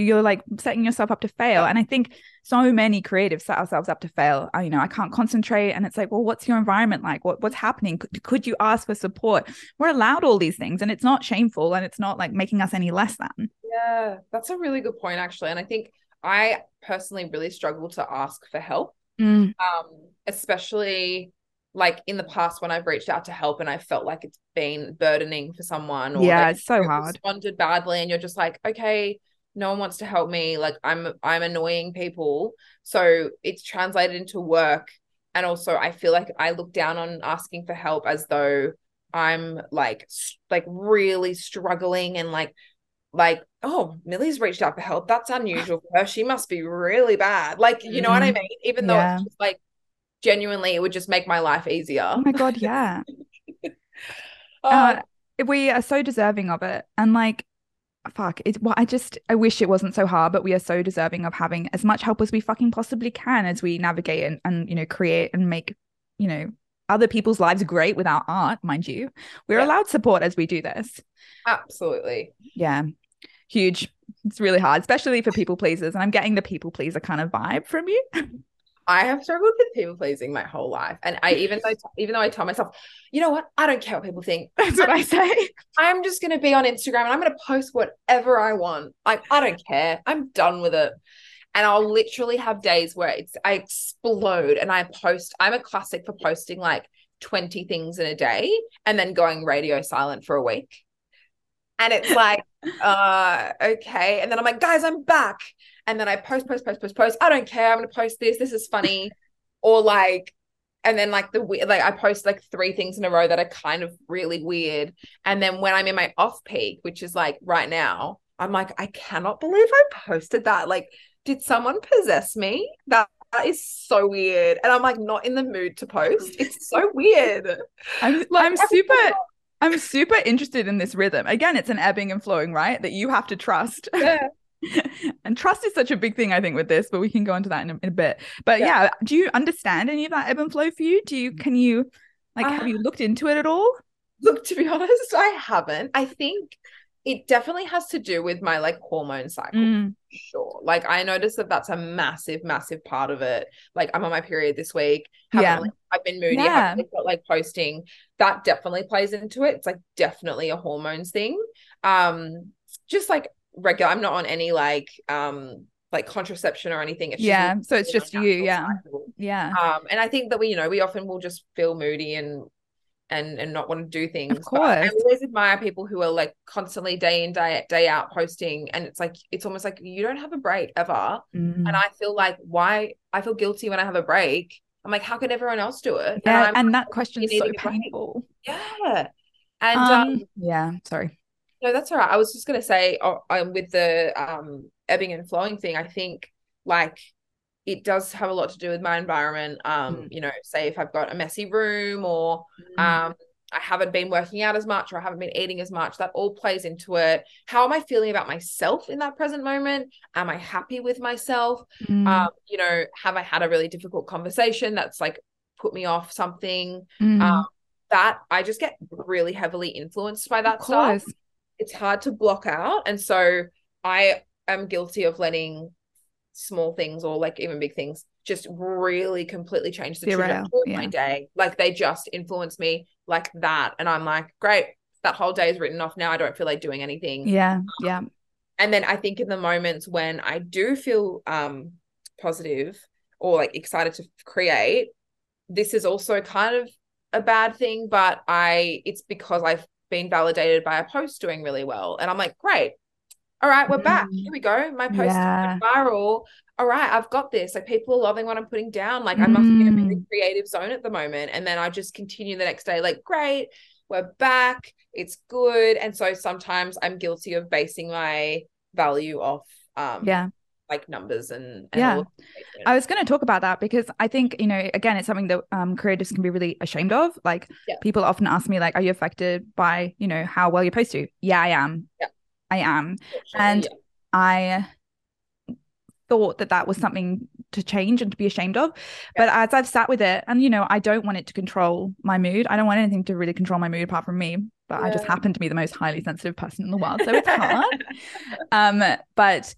you're like setting yourself up to fail. And i think so many creatives set ourselves up to fail. I, you know i can't concentrate. And it's like well what's your environment like? What, what's happening? Could, could you ask for support? We're allowed all these things and it's not shameful and it's not like making us any less than. Yeah that's a really good point actually. And i think i personally really struggle to ask for help mm. um especially like in the past when I've reached out to help and I felt like it's been burdening for someone or yeah, it's so hard. Responded badly, and you're just like, okay, no one wants to help me like i'm i'm annoying people. So it's translated into work. And also i feel like i look down on asking for help as though i'm like like really struggling and like like oh millie's reached out for help. That's unusual for her. She must be really bad. Like you know mm-hmm. what i mm-hmm. mean? Even though yeah. it's just like genuinely it would just make my life easier. Oh my god yeah. Uh, uh, we are so deserving of it. And like fuck it well i just i wish it wasn't so hard but we are so deserving of having as much help as we fucking possibly can as we navigate and, and you know create and make you know other people's lives great without art mind you. We're yeah. allowed support as we do this. Absolutely. Yeah. Huge. It's really hard especially for people pleasers and i'm getting the people pleaser kind of vibe from you I have struggled with people pleasing my whole life, and I even though even though I tell myself, you know what, I don't care what people think. That's what I'm, say. I'm just going to be on Instagram and I'm going to post whatever I want. Like I don't care. I'm done with it. And I'll literally have days where it's I explode and I post. I'm a classic for posting like 20 things in a day and then going radio silent for a week. And it's like, uh, okay. And then I'm like, guys, I'm back and then I post, post, post, post, post. I don't care. I'm gonna post this. This is funny. or like, and then like the like I post like three things in a row that are kind of really weird. And then when I'm in my off peak, which is like right now, I'm like, I cannot believe I posted that. Like, did someone possess me? That that is so weird. And I'm like not in the mood to post. It's so weird. I'm, Like, I'm super I'm super interested in this rhythm. Again, it's an ebbing and flowing, right? That you have to trust. Yeah. and trust is such a big thing, I think, with this, but we can go into that in a, in a bit. But Yeah. yeah. do you understand any of that ebb and flow for you? Do you can you like have Uh, you looked into it at all? Look, to be honest, I haven't. I think it definitely has to do with my like hormone cycle. Mm, Sure. Like I noticed that that's a massive, massive part of it. Like I'm on my period this week. Yeah. really- I've been moody. I Yeah. haven't really felt like posting. That definitely plays into it. It's like definitely a hormones thing. Um, just like regular. I'm not on any like um like contraception or anything. It's Yeah, so it's just you, yeah. cycle. yeah. Um, and I think that we, you know, we often will just feel moody and and and not want to do things. Of But I always admire people who are like constantly day in day day out posting, and it's like it's almost like you don't have a break ever. Mm. And I feel like why I feel guilty when I have a break. I'm like, how can everyone else do it? yeah, I'm and that question's so needing break. painful. yeah. And Um, um, yeah, sorry. no, that's all right. I was just gonna say, oh, um, with the um ebbing and flowing thing, I think like it does have a lot to do with my environment. Um, Mm. you know, say if I've got a messy room or um I haven't been working out as much or I haven't been eating as much, that all plays into it. How am I feeling about myself in that present moment? Am I happy with myself? Mm, Um, you know, have I had a really difficult conversation that's like put me off something? mm, Um, that I just get really heavily influenced by that stuff it's hard to block out and so i am guilty of letting small things or like even big things just really completely change the Derail, trajectory of my day. Like they just influence me like that and i'm like great that whole day is written off now. I don't feel like doing anything. Yeah, yeah. and then i think in the moments when i do feel um positive or like excited to create this is also kind of a bad thing but i it's because i've been validated by a post doing really well and i'm like great all right we're back Mm. here we go my post Yeah. went viral all right i've got this like people are loving what i'm putting down like i must be in a really Mm. creative zone at the moment and then i just continue the next day like great we're back it's good and so sometimes i'm guilty of basing my value off um Yeah. like numbers and, and Yeah. I was going to talk about that because I think, you know, again, it's something that um, creatives can be really ashamed of. Like, Yeah. people often ask me, like, are you affected by, you know, how well you post to? Yeah, I am. Yeah. I am. And. I thought that that was something to change and to be ashamed of. But as I've sat with it, and, you know, I don't want it to control my mood. I don't want anything to really control my mood apart from me. But I just happen to be the most highly sensitive person in the world. So it's hard. um, but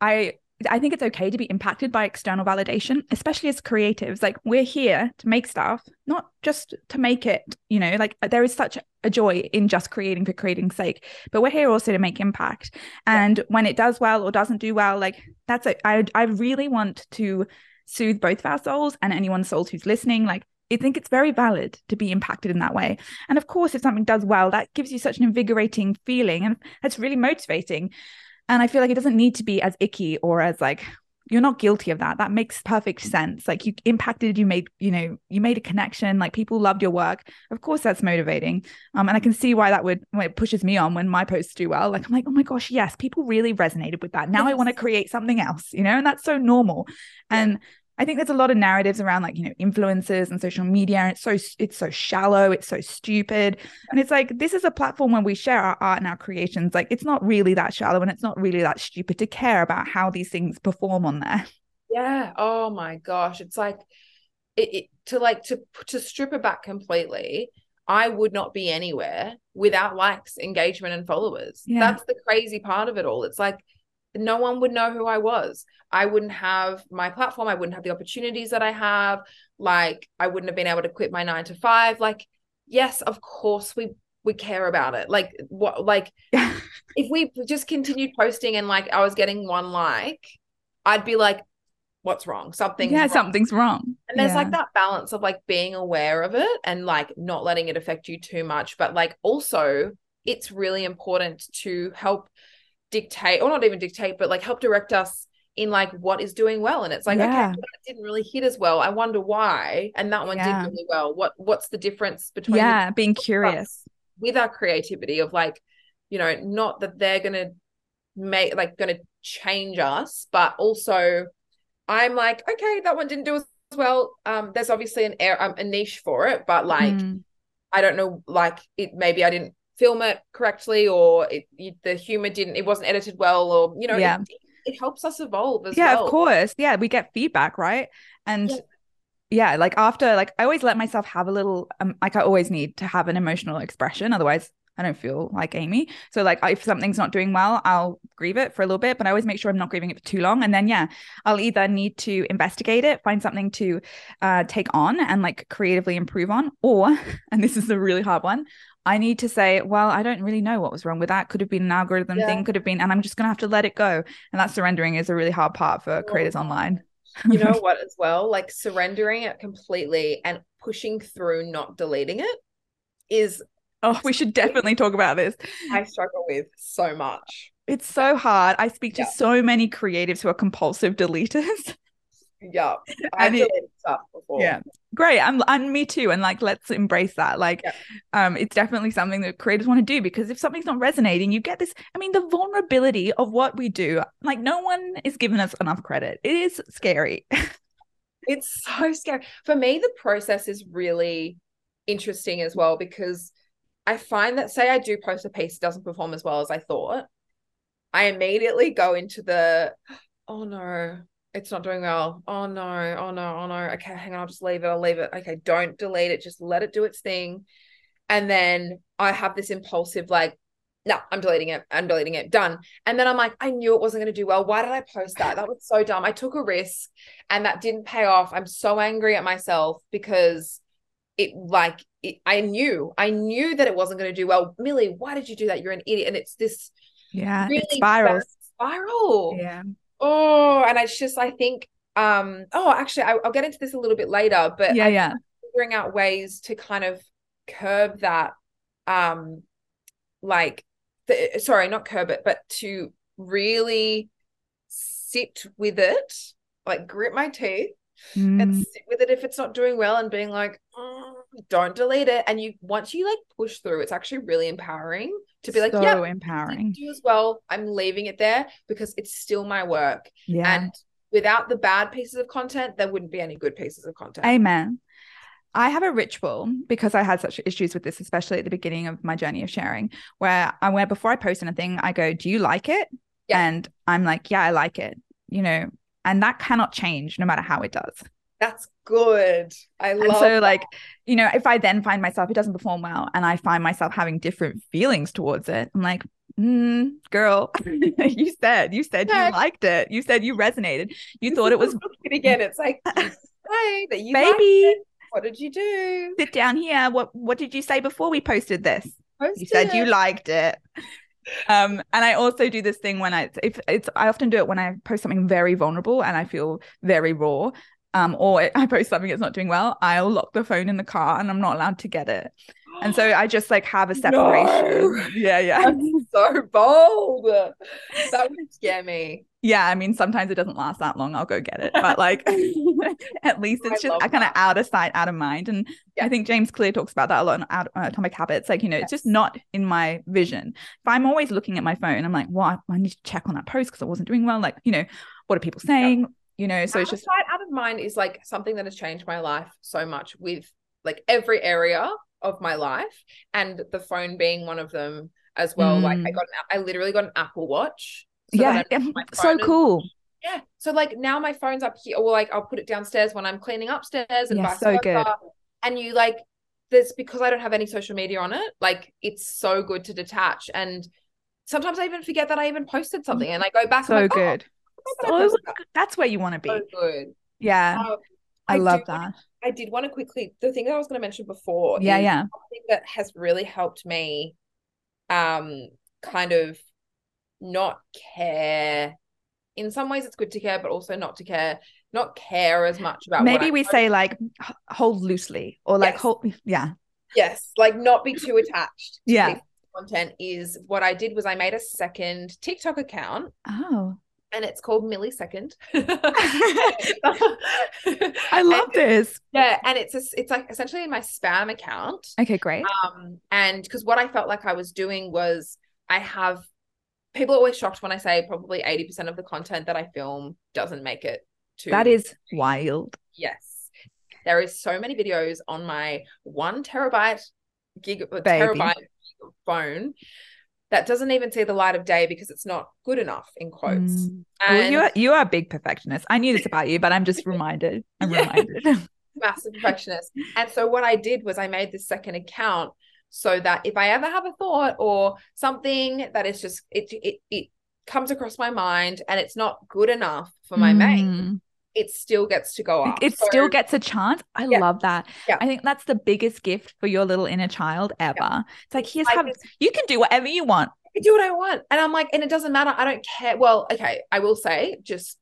I I think it's okay to be impacted by external validation, especially as creatives. Like we're here to make stuff, not just to make it, you know, like uh, there is such a joy in just creating for creating's sake, but we're here also to make impact. And when it does well or doesn't do well, like that's it. I I really want to soothe both of our souls and anyone's souls who's listening. Like I think it's very valid to be impacted in that way. And of course, if something does well, that gives you such an invigorating feeling and that's really motivating. And I feel like it doesn't need to be as icky or as like you're not guilty of that. That makes perfect sense. Like you impacted, you made, you know, you made a connection, like people loved your work. Of course that's motivating. Um, and I can see why that would when it pushes me on when my posts do well. Like I'm like, oh my gosh, yes, people really resonated with that. Now I want to create something else, you know, and that's so normal. And I think there's a lot of narratives around like, you know, influencers and social media. And it's so it's so shallow, it's so stupid. And it's like this is a platform where we share our art and our creations. Like it's not really that shallow and it's not really that stupid to care about how these things perform on there. Yeah. Oh my gosh. It's like it, it to like to to strip it back completely. I would not be anywhere without likes, engagement, and followers. Yeah. That's the crazy part of it all. It's like no one would know who I was. I wouldn't have my platform. I wouldn't have the opportunities that I have. Like I wouldn't have been able to quit my nine to five. Like, yes, of course we we care about it. Like what like if we just continued posting and like I was getting one like, I'd be like, what's wrong? Something yeah, something's wrong. and there's Yeah. like that balance of like being aware of it and like not letting it affect you too much. But like also, it's really important to help dictate, or not even dictate, but like help direct us in like what is doing well. And it's like, Yeah. okay, that didn't really hit as well. I wonder why. And that one Yeah. did really well. What what's the difference between yeah, being curious. with our creativity of like you know not that they're gonna make like gonna change us but also I'm like, okay, that one didn't do as well. Um, there's obviously an air um, a niche for it, but like Mm. I don't know, like it maybe I didn't film it correctly or it, you, the humor didn't it wasn't edited well or you know Yeah. it, it helps us evolve as well. yeah well. of course yeah we get feedback right and Yeah. yeah. like after like i always let myself have a little um, like i always need to have an emotional expression otherwise i don't feel like amy so like if something's not doing well i'll grieve it for a little bit but i always make sure i'm not grieving it for too long and then yeah i'll either need to investigate it find something to uh, take on and like creatively improve on or and this is a really hard one I need to say, well, I don't really know what was wrong with that. Could have been an algorithm Yeah. thing, could have been, and I'm just gonna have to let it go. And that surrendering is a really hard part for oh creators online. you know what as well like surrendering it completely and pushing through not deleting it is oh, we should definitely talk about this. I struggle with so much. It's so hard. I speak to Yeah. so many creatives who are compulsive deleters. Yeah. I've And it- deleted stuff before. Yeah. Great. I'm and me too. And like let's embrace that. Like Yeah. um it's definitely something that creators want to do because if something's not resonating, you get this. I mean, the vulnerability of what we do, like no one is giving us enough credit. It is scary. It's so scary. For me, the process is really interesting as well because I find that, say, I do post a piece, it doesn't perform as well as I thought, I immediately go into the, oh no, it's not doing well. Oh no, oh no, oh no. Okay, hang on, I'll just leave it. I'll leave it. Okay, don't delete it. Just let it do its thing. And then I have this impulsive, like, no, I'm deleting it. I'm deleting it. Done. And then I'm like, I knew it wasn't going to do well. Why did I post that? That was so dumb. I took a risk and that didn't pay off. I'm so angry at myself because it like it, I knew I knew that it wasn't going to do well. Millie, why did you do that? You're an idiot. And it's this Yeah. really it spirals. spiral. Yeah. Oh, and it's just I think um oh actually I, I'll get into this a little bit later, but Yeah. I'm Yeah. figuring out ways to kind of curb that um like the, sorry not curb it but to really sit with it like grit my teeth and Mm, sit with it if it's not doing well and being like "Mm, don't delete it and you once you like push through it's actually really empowering to be like so yeah empowering. do as well i'm leaving it there because it's still my work Yeah. and without the bad pieces of content there wouldn't be any good pieces of content Amen. I have a ritual because I had such issues with this, especially at the beginning of my journey of sharing, where I where before I post anything, I go, Do you like it? Yeah. And I'm like, Yeah, I like it. You know, and that cannot change no matter how it does. That's good i And love so, that. like, you know, if I then find myself, it doesn't perform well, and I find myself having different feelings towards it, I'm like, mm, girl, you said, you said you liked it. You said you resonated. You thought it was again it's like hey that you baby. what did you do Sit down here. What what did you say before we posted this? you said you liked it um and i also do this thing when i if it's i often do it when i post something very vulnerable and i feel very raw um or i post something that's not doing well i'll lock the phone in the car and i'm not allowed to get it. And so i just like have a separation. No. yeah yeah. That's so bold. That would scare me. Yeah i mean sometimes it doesn't last that long i'll go get it. But like at least it's I just i kind of out of sight out of mind. And Yeah. i think james clear talks about that a lot in uh, atomic habits. Like you know it's just not in my vision. If i'm always looking at my phone i'm like well i need to check on that post because i wasn't doing well. Like you know what are people saying you know so out it's just sight, out of mind is like something that has changed my life so much with like every area of my life and the phone being one of them as well like i Mm. got an, i literally got an apple watch so yeah my so is- cool yeah so like now my phone's up here or like i'll put it downstairs when i'm cleaning upstairs and Yeah, so versa. good. and you like this because i don't have any social media on it like it's so good to detach and sometimes i even forget that i even posted something and i go back so like, oh, good I so posted that's where you want to be so good yeah Um, i, do love that I did want to quickly the thing that I was going to mention before. yeah yeah something that has really helped me, um, kind of not care. In some ways, it's good to care, but also not to care, not care as much about. maybe I we post. say like hold loosely or like Yes. hold yeah yes, like not be too attached. to Yeah. content is what I did was I made a second TikTok account oh and it's called Millisecond. i love this Yeah, and it's a, it's like essentially in my spam account. okay great Um, and because what I felt like I was doing was I have people are always shocked when I say probably 80% of the content that I film doesn't make it to That is wild. yes. There is so many videos on my one terabyte gig Baby. terabyte phone that doesn't even see the light of day because it's not good enough in quotes. Mm. Well, you are you are a big perfectionist. I knew this about you, but I'm just reminded. I'm Yeah. reminded. massive perfectionist. And so what I did was I made this second account so that if I ever have a thought or something that is just it it it comes across my mind and it's not good enough for my main, Mm. It still gets to go up. It So- still gets a chance. I Yeah. love that. Yeah. I think that's the biggest gift for your little inner child ever. It's like here's like how you can do whatever you want. I can do what I want. And I'm like, and it doesn't matter. I don't care. Well, okay, I will say just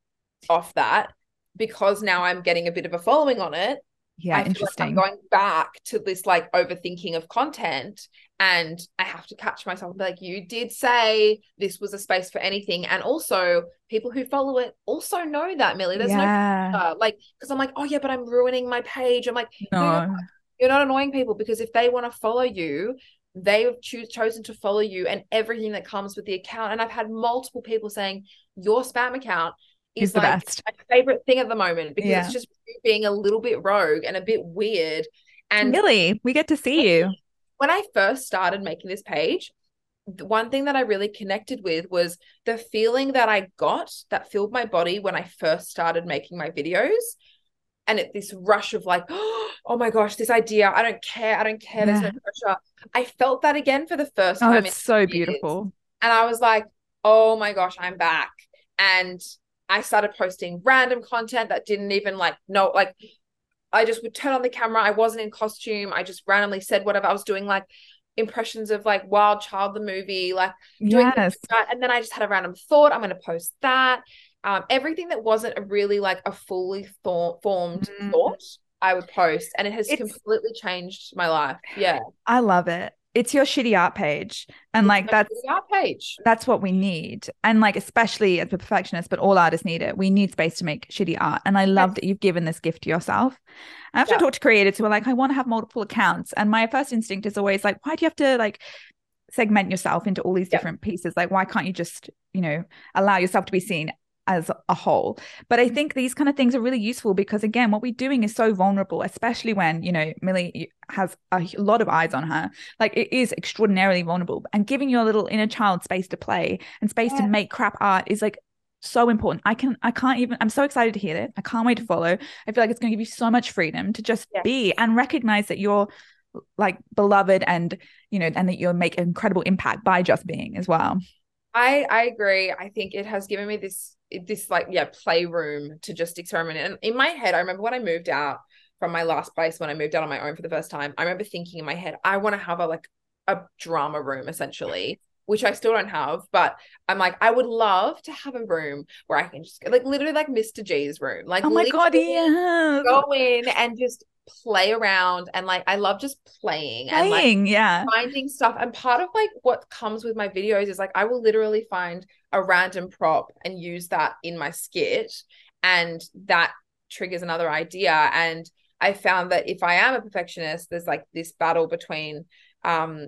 off that, because now I'm getting a bit of a following on it. Yeah, I like interesting. I'm going back to this like overthinking of content, and I have to catch myself and be like, you did say this was a space for anything, and also people who follow it also know that Millie. There's no yeah. uh, like because I'm like, oh yeah, but I'm ruining my page. I'm like, no, you're no. you're not annoying people because if they want to follow you, they have choose, chosen to follow you and everything that comes with the account. And I've had multiple people saying your spam account is the like best. my favorite thing at the moment because Yeah. it's just being a little bit rogue and a bit weird. And Millie, we get to see you. When I first started making this page, one thing that I really connected with was the feeling that I got that filled my body when I first started making my videos. And it this rush of like, oh my gosh, this idea, I don't care, I don't care, there's no pressure. I felt that again for the first Oh, time. it's so years. beautiful. And I was like, oh my gosh, I'm back. And I started posting random content that didn't even like know, like I just would turn on the camera. I wasn't in costume. I just randomly said whatever I was doing, like impressions of like Wild Child, the movie, like doing Yes. that. And then I just had a random thought. I'm going to post that. Um, everything that wasn't a really like a fully thought formed Mm. thought, I would post, and it has It's- completely changed my life. Yeah, I love it. It's your shitty art page. And like that's art page. that's what we need. And like especially as a perfectionist, but all artists need it. We need space to make shitty art. And I love Yes. that you've given this gift to yourself. I often Yeah. talk to creators who are like, I want to have multiple accounts. And my first instinct is always like, why do you have to like segment yourself into all these Yeah. different pieces? Like, why can't you just, you know, allow yourself to be seen as a whole. But I think these kind of things are really useful because again, what we're doing is so vulnerable, especially when, you know, Millie has a lot of eyes on her. Like it is extraordinarily vulnerable. And giving your little inner child space to play and space Yeah. to make crap art is like so important. I can I can't even I'm so excited to hear it. I can't wait to follow. I feel like it's going to give you so much freedom to just Yes. be and recognize that you're like beloved and you know and that you'll make an incredible impact by just being as well. I I agree. I think it has given me this this like yeah playroom to just experiment. And in my head, I remember when I moved out from my last place when I moved out on my own for the first time. I remember thinking in my head, I want to have a like a drama room essentially, which I still don't have. But I'm like, I would love to have a room where I can just like literally like Mr. G's room, like Oh my god, yeah. go in and just play around and like I love just playing and like yeah. finding stuff and part of like what comes with my videos is like I will literally find a random prop and use that in my skit and that triggers another idea and I found that if I am a perfectionist there's like this battle between um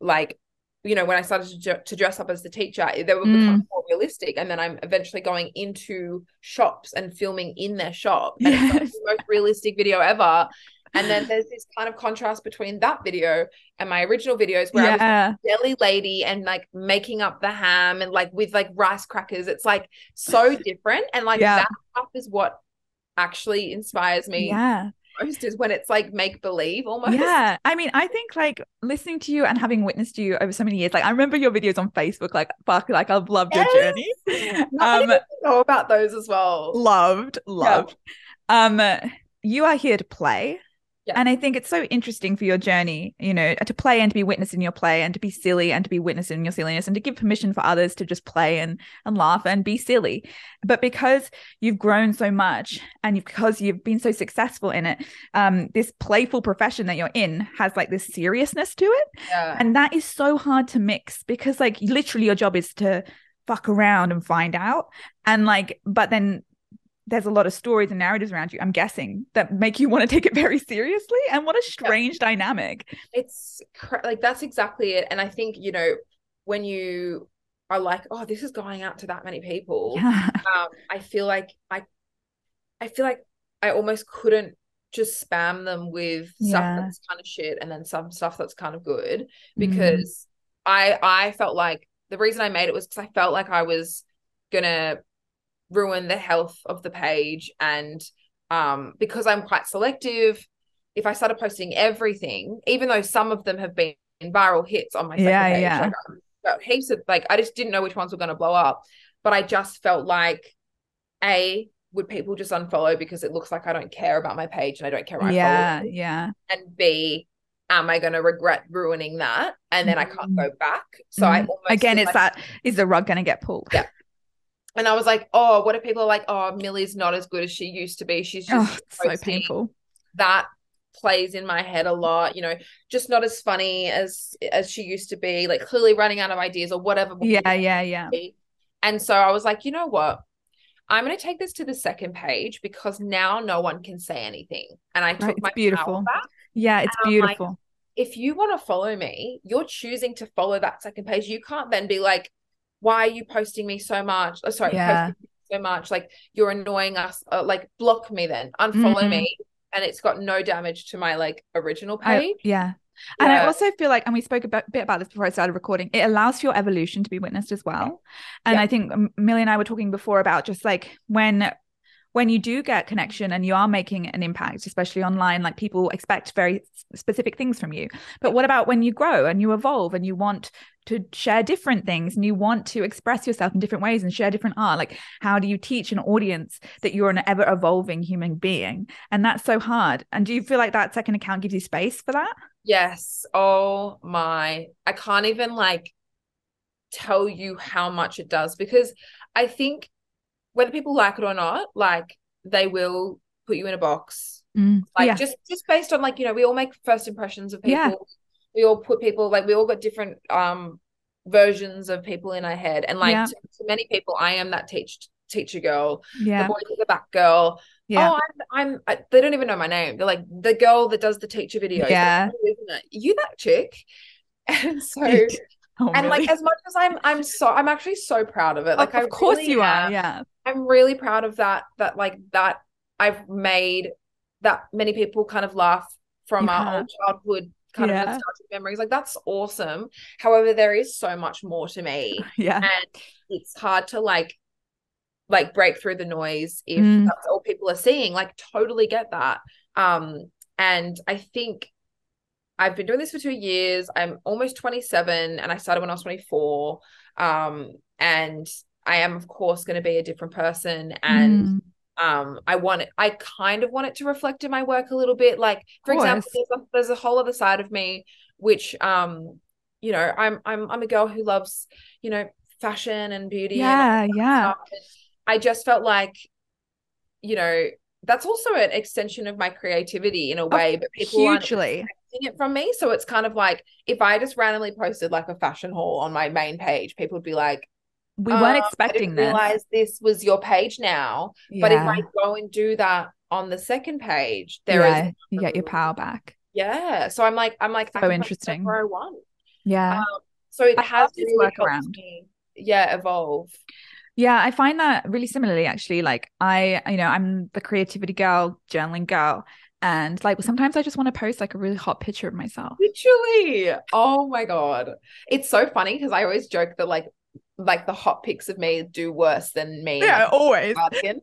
like you know when I started to, ju- to dress up as the teacher they would mm. become more realistic and then I'm eventually going into shops and filming in their shop and it's like the most realistic video ever and then there's this kind of contrast between that video and my original videos where I was Yeah. deli lady and like making up the ham and like with like rice crackers. It's like so different. And like Yeah. that stuff is what actually inspires me Yeah. Most is when it's like make believe almost. Yeah. I mean, I think like listening to you and having witnessed you over so many years, like I remember your videos on Facebook, like fuck, like I've loved your journey. Not Um know about those as well. loved, loved. Um you are here to play. Yeah. And I think it's so interesting for your journey, you know, to play and to be witness in your play and to be silly and to be witness in your silliness and to give permission for others to just play and and laugh and be silly. But because you've grown so much and because you've been so successful in it, um, this playful profession that you're in has like this seriousness to it. Yeah. And that is so hard to mix because like literally your job is to fuck around and find out. And like, but then there's a lot of stories and narratives around you, I'm guessing, that make you want to take it very seriously. And what a strange dynamic. it's cra- like that's exactly it. And I think, you know, when you are like, oh, this is going out to that many people, Yeah. um, I feel like I I feel like I almost couldn't just spam them with Yeah. stuff that's kind of shit and then some stuff that's kind of good because I I felt like the reason I made it was because I felt like I was gonna ruin the health of the page and um because I'm quite selective if I started posting everything even though some of them have been viral hits on my second Yeah, page yeah. like got heaps of like I just didn't know which ones were going to blow up but I just felt like a would people just unfollow because it looks like I don't care about my page and I don't care yeah yeah and B, am I going to regret ruining that? And then I can't Mm. go back. So I Mhm. almost again it's like- that is the rug gonna get pulled Yeah. And I was like, oh, what if people are like, oh, Millie's not as good as she used to be? She's just oh so painful that plays in my head a lot. You know, just not as funny as as she used to be. Like clearly running out of ideas or whatever. yeah yeah yeah And so I was like, you know what? I'm going to take this to the second page because now no one can say anything. And I took it's my beautiful. back. yeah it's I'm like, beautiful if you want to follow me, you're choosing to follow that second page. You can't then be like, why are you posting me so much? Oh, sorry, Yeah. so much. Like you're annoying us. Uh, like block me then, unfollow Mhm. me, and it's got no damage to my like original I- page. yeah And I also feel like, and we spoke a bit, about this before I started recording, it allows for your evolution to be witnessed as well. And Yeah. I think Millie and I were talking before about just like when when you do get connection and you are making an impact, especially online, like people expect very specific things from you. But what about when you grow and you evolve and you want to share different things and you want to express yourself in different ways and share different art? Like, how do you teach an audience that you're an ever evolving human being? And that's so hard. And do you feel like that second account gives you space for that? Yes. Oh my. I can't even like tell you how much it does because I think whether people like it or not, like they will put you in a box. Mm, Like yeah. just just based on like, you know, we all make first impressions of people. Yeah. We all put people like we all got different um versions of people in our head. And like Yeah. to, to many people, I am that teach teacher girl, yeah. the boy the back girl. Yeah. Oh, I'm I'm I, they don't even know my name. They're like the girl that does the teacher videos. Yeah. Like, "Oh, isn't it? You that chick. And so Oh, and like as much as I'm I'm so I'm actually so proud of it. Like of I course really you am. are. Yeah. I'm really proud of that that like that I've made that many people kind of laugh from You our old childhood kind Yeah. of nostalgic memories. Like that's awesome. However, there is so much more to me. Yeah. And it's hard to like like break through the noise if Mm. that's all people are seeing. Like totally get that. Um and I think I've been doing this for two years. I'm almost 27 and I started when I was 24. Um, and I am, of course, going to be a different person. And Mm, um, I want it, I kind of want it to reflect in my work a little bit. Like, for example, there's a, there's a whole other side of me, which, um, you know, I'm, I'm, I'm a girl who loves, you know, fashion and beauty. yeah. that Yeah. And I just felt like, you know, that's also an extension of my creativity in a way, but people aren't Hugely. it from me. So it's kind of like if I just randomly posted like a fashion haul on my main page, people would be like, We "Um, weren't I expecting didn't this. realize this was your page now. But if I go and do that on the second page, there is yeah. You get your power back. yeah. So I'm like, I'm like, So interesting. whatever I want. Yeah. So it I has this really workaround. me, yeah, evolve. Yeah, I find that really similarly actually. Like I, you know, I'm the creativity girl, journaling girl, and like sometimes I just want to post like a really hot picture of myself. Literally. Oh my God. It's so funny because I always joke that like like the hot pics of me do worse than me. a always. cardigan.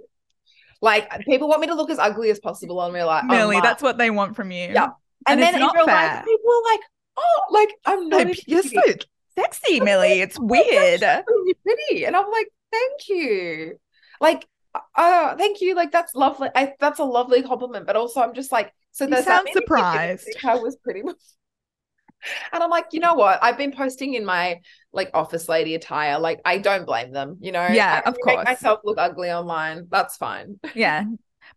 Like people want me to look as ugly as possible on real life. Millie, oh that's what they want from you. Yeah. and and, then in real fair. life, people are like, oh, like I'm not Like, you're so sexy, Millie. It's weird. Oh, really pretty. And I'm like, thank you. Like, oh, thank you. Like, that's lovely. I that's a lovely compliment. But also, I'm just like, so You that sound mean surprised. I was pretty much. And I'm like, you know what? I've been posting in my like office lady attire. Like, I don't blame them. You know, Yeah, I of make course. myself look ugly online. That's fine. yeah.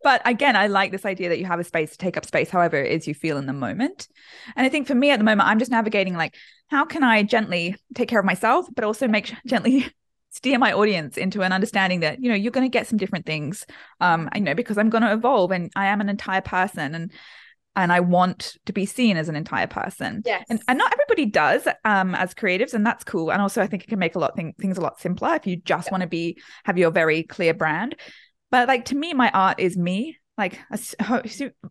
But again, I like this idea that you have a space to take up space however it is you feel in the moment. And I think for me at the moment, I'm just navigating like, how can I gently take care of myself, but also make gently steer my audience into an understanding that, you know, you're going to get some different things. Um, I know because I'm going to evolve and I am an entire person and and I want to be seen as an entire person. Yes. And, and not everybody does um, as creatives, and that's cool. And also, I think it can make a lot thing, things a lot simpler if you just Yeah. want to be have your very clear brand. but like to me my art is me like a,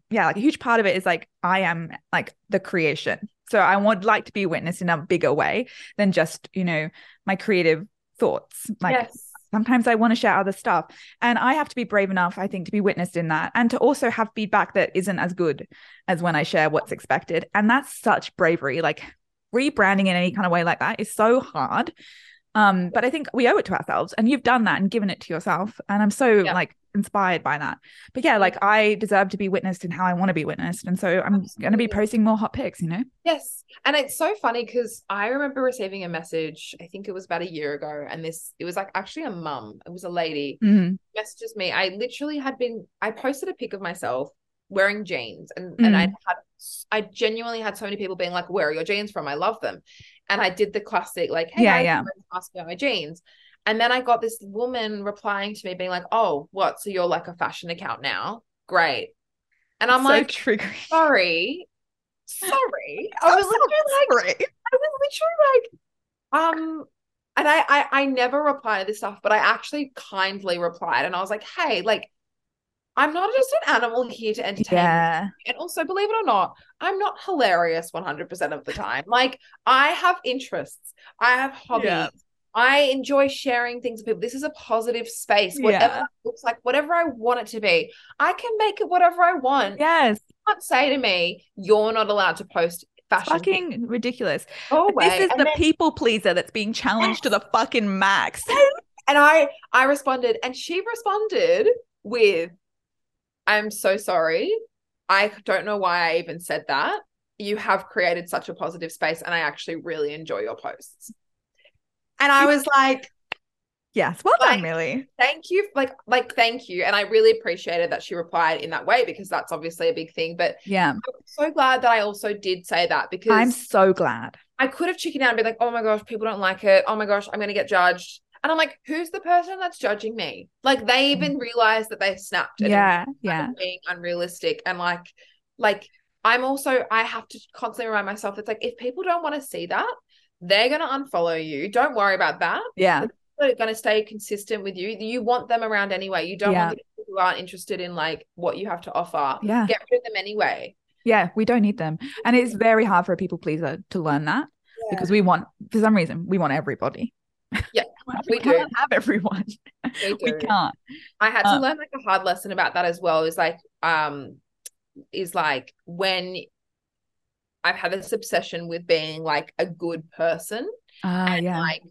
yeah like a huge part of it is like i am like the creation so i would like to be witnessed in a bigger way than just you know my creative thoughts like yes. Sometimes i want to share other stuff and i have to be brave enough i think to be witnessed in that and to also have feedback that isn't as good as when i share what's expected and that's such bravery like rebranding in any kind of way like that is so hard um but i think we owe it to ourselves and you've done that and given it to yourself and i'm so yeah. like inspired by that. But yeah like i deserve to be witnessed in how i want to be witnessed and so i'm going to be posting more hot pics you know? Yes. And it's so funny because i remember receiving a message i think it was about a year ago and this it was like actually a mum it was a lady mm-hmm. messages me. I literally had been i posted a pic of myself wearing jeans and mm-hmm. and i had i genuinely had so many people being like where are your jeans from? I love them. And i did the classic like hey yeah I yeah. Ask about my jeans and then I got this woman replying to me, being like, "Oh, what? So you're like a fashion account now? Great." And I'm so like, triggering. "Sorry, sorry." I was literally like, I was literally like, um, and I, I, I never reply to this stuff, but I actually kindly replied, and I was like, "Hey, like." I'm not just an animal here to entertain. Yeah. And also, believe it or not, I'm not hilarious 100% of the time. Like, I have interests, I have hobbies, yeah. I enjoy sharing things with people. This is a positive space. Whatever yeah. looks like, whatever I want it to be, I can make it whatever I want. Yes. You can't say to me, you're not allowed to post fashion. It's fucking ridiculous. Oh, this is and the then, people pleaser that's being challenged to the fucking max. And I I responded, and she responded with, I'm so sorry. I don't know why I even said that. You have created such a positive space, and I actually really enjoy your posts. And I was like, Yes, well like, done, Millie. Thank you. Like, like, thank you. And I really appreciated that she replied in that way because that's obviously a big thing. But yeah, I'm so glad that I also did say that because I'm so glad. I could have chickened out and be like, oh my gosh, people don't like it. Oh my gosh, I'm gonna get judged. And I'm like, who's the person that's judging me? Like they even mm. realized that they snapped. yeah, yeah. Being unrealistic and like, like I'm also I have to constantly remind myself it's like if people don't want to see that, they're going to unfollow you. Don't worry about that. Yeah. They're going to stay consistent with you. You want them around anyway. You don't yeah. want people who aren't interested in like what you have to offer. Yeah. Get rid of them anyway. Yeah, we don't need them. And it's very hard for a people pleaser to learn that yeah. because we want, for some reason, we want everybody. Yeah, we, we can't have everyone. We, we, can't. I had to um, learn like a hard lesson about that as well. Is like, um, is like when I've had this obsession with being like a good person uh, and yeah. like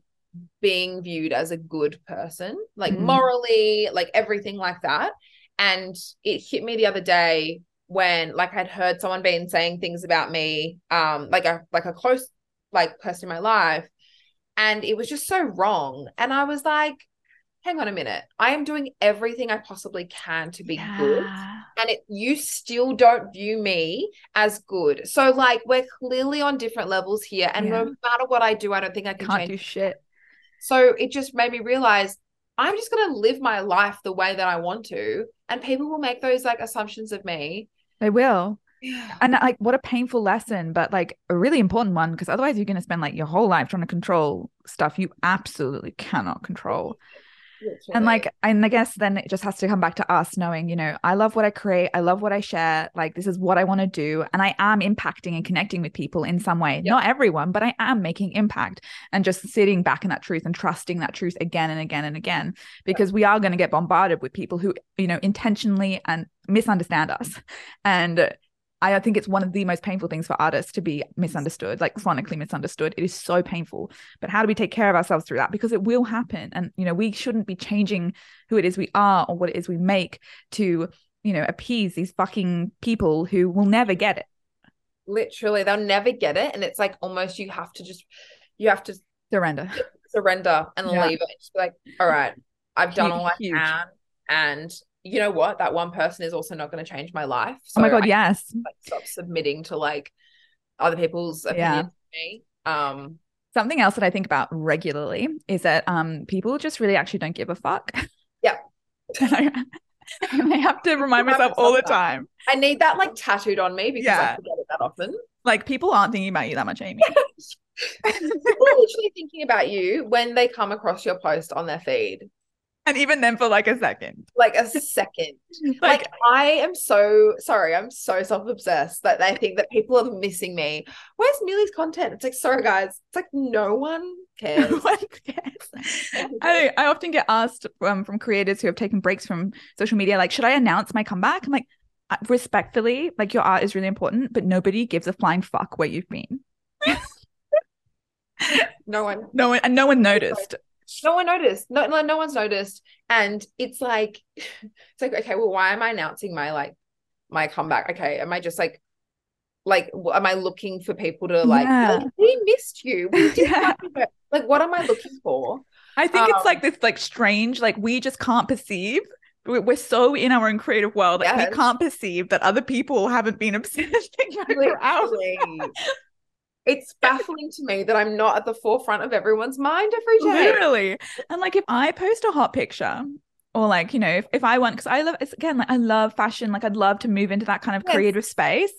being viewed as a good person, like mm. morally, like everything like that. And it hit me the other day when like I'd heard someone being saying things about me, um, like a like a close like person in my life, and it was just so wrong. And I was like, hang on a minute. I am doing everything I possibly can to be yeah. good. And it, you still don't view me as good. So, like, we're clearly on different levels here. And yeah. no matter what I do, I don't think I can Can't change do shit. So, it just made me realize I'm just going to live my life the way that I want to. And people will make those like assumptions of me. They will. Yeah. And like, what a painful lesson, but like a really important one because otherwise you're going to spend like your whole life trying to control stuff you absolutely cannot control. Literally. And like, and I guess then it just has to come back to us knowing, you know, I love what I create. I love what I share. Like, this is what I want to do. And I am impacting and connecting with people in some way. Yep. Not everyone, but I am making impact and just sitting back in that truth and trusting that truth again and again and again, because yep. we are going to get bombarded with people who, you know, intentionally and misunderstand us. And I think it's one of the most painful things for artists to be misunderstood, like chronically misunderstood. It is so painful. But how do we take care of ourselves through that? Because it will happen. And, you know, we shouldn't be changing who it is we are or what it is we make to, you know, appease these fucking people who will never get it. Literally, they'll never get it. And it's like almost you have to just, you have to surrender, surrender and yeah. leave it. Just be like, all right, I've done all I can. And you know what? That one person is also not going to change my life. So oh my god, I yes. Like, stop submitting to like other people's opinions. Yeah. Um, something else that I think about regularly is that um people just really actually don't give a fuck. Yeah. and I have to remind myself all the time. I need that like tattooed on me because yeah. I forget it that often. Like people aren't thinking about you that much, Amy. people are literally thinking about you when they come across your post on their feed and even then for like a second. Like a second. like, Like, I am so sorry. I'm so self-obsessed that they think that people are missing me. Where's Millie's content? It's like, sorry guys. It's like no one cares. no one cares. I, I often get asked um, from creators who have taken breaks from social media, like, should I announce my comeback? I'm like, "Uh, respectfully, like your art is really important, but nobody gives a flying fuck where you've been. no one No one and no one noticed. No one noticed. No, no, no one's noticed. And it's like, it's like, okay, well, why am I announcing my like my comeback? Okay, am I just like, like, am I looking for people to like, Yeah. "Oh, we missed you? We Yeah. Like, what am I looking for? I think it's Um, like this like strange, like we just can't perceive. we- We're so in our own creative world that Yes. we can't perceive that other people haven't been obsessed. Literally. It's baffling to me that I'm not at the forefront of everyone's mind every day. Literally. And like if I post a hot picture or like, you know, if, if I want, because I love it's again, like I love fashion, like I'd love to move into that kind of Yes. creative space.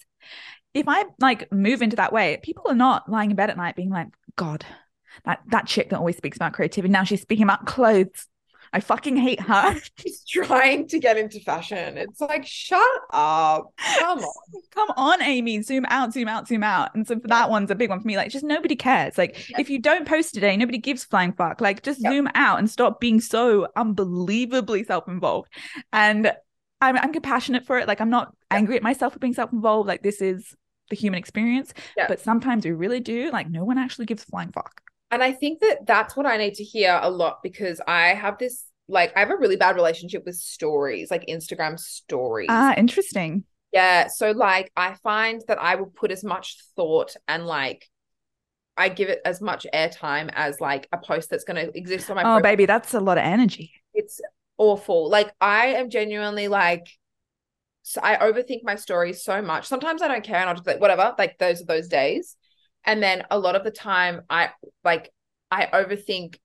If I like move into that way, people are not lying in bed at night being like, God, that that chick that always speaks about creativity. Now she's speaking about clothes. I fucking hate her. She's trying to get into fashion. It's like, shut up. Come on. Come on, Amy, zoom out, zoom out, zoom out. And so for that one's a big one for me. Like, just nobody cares. Like, Yeah. if you don't post today, nobody gives flying fuck. Like, just zoom out and stop being so unbelievably self-involved. And I'm I'm compassionate for it. Like, I'm not angry at myself for being self-involved. Like, this is the human experience. But sometimes we really do. Like, no one actually gives flying fuck. And I think that that's what I need to hear a lot because I have this like I have a really bad relationship with stories, like Instagram stories. Ah, interesting. Yeah, so like I find that I will put as much thought and like I give it as much airtime as like a post that's going to exist on my Oh, profile. baby, that's a lot of energy. It's awful. Like I am genuinely like so I overthink my stories so much. Sometimes I don't care and I'll just like whatever, like those are those days. And then a lot of the time I like I overthink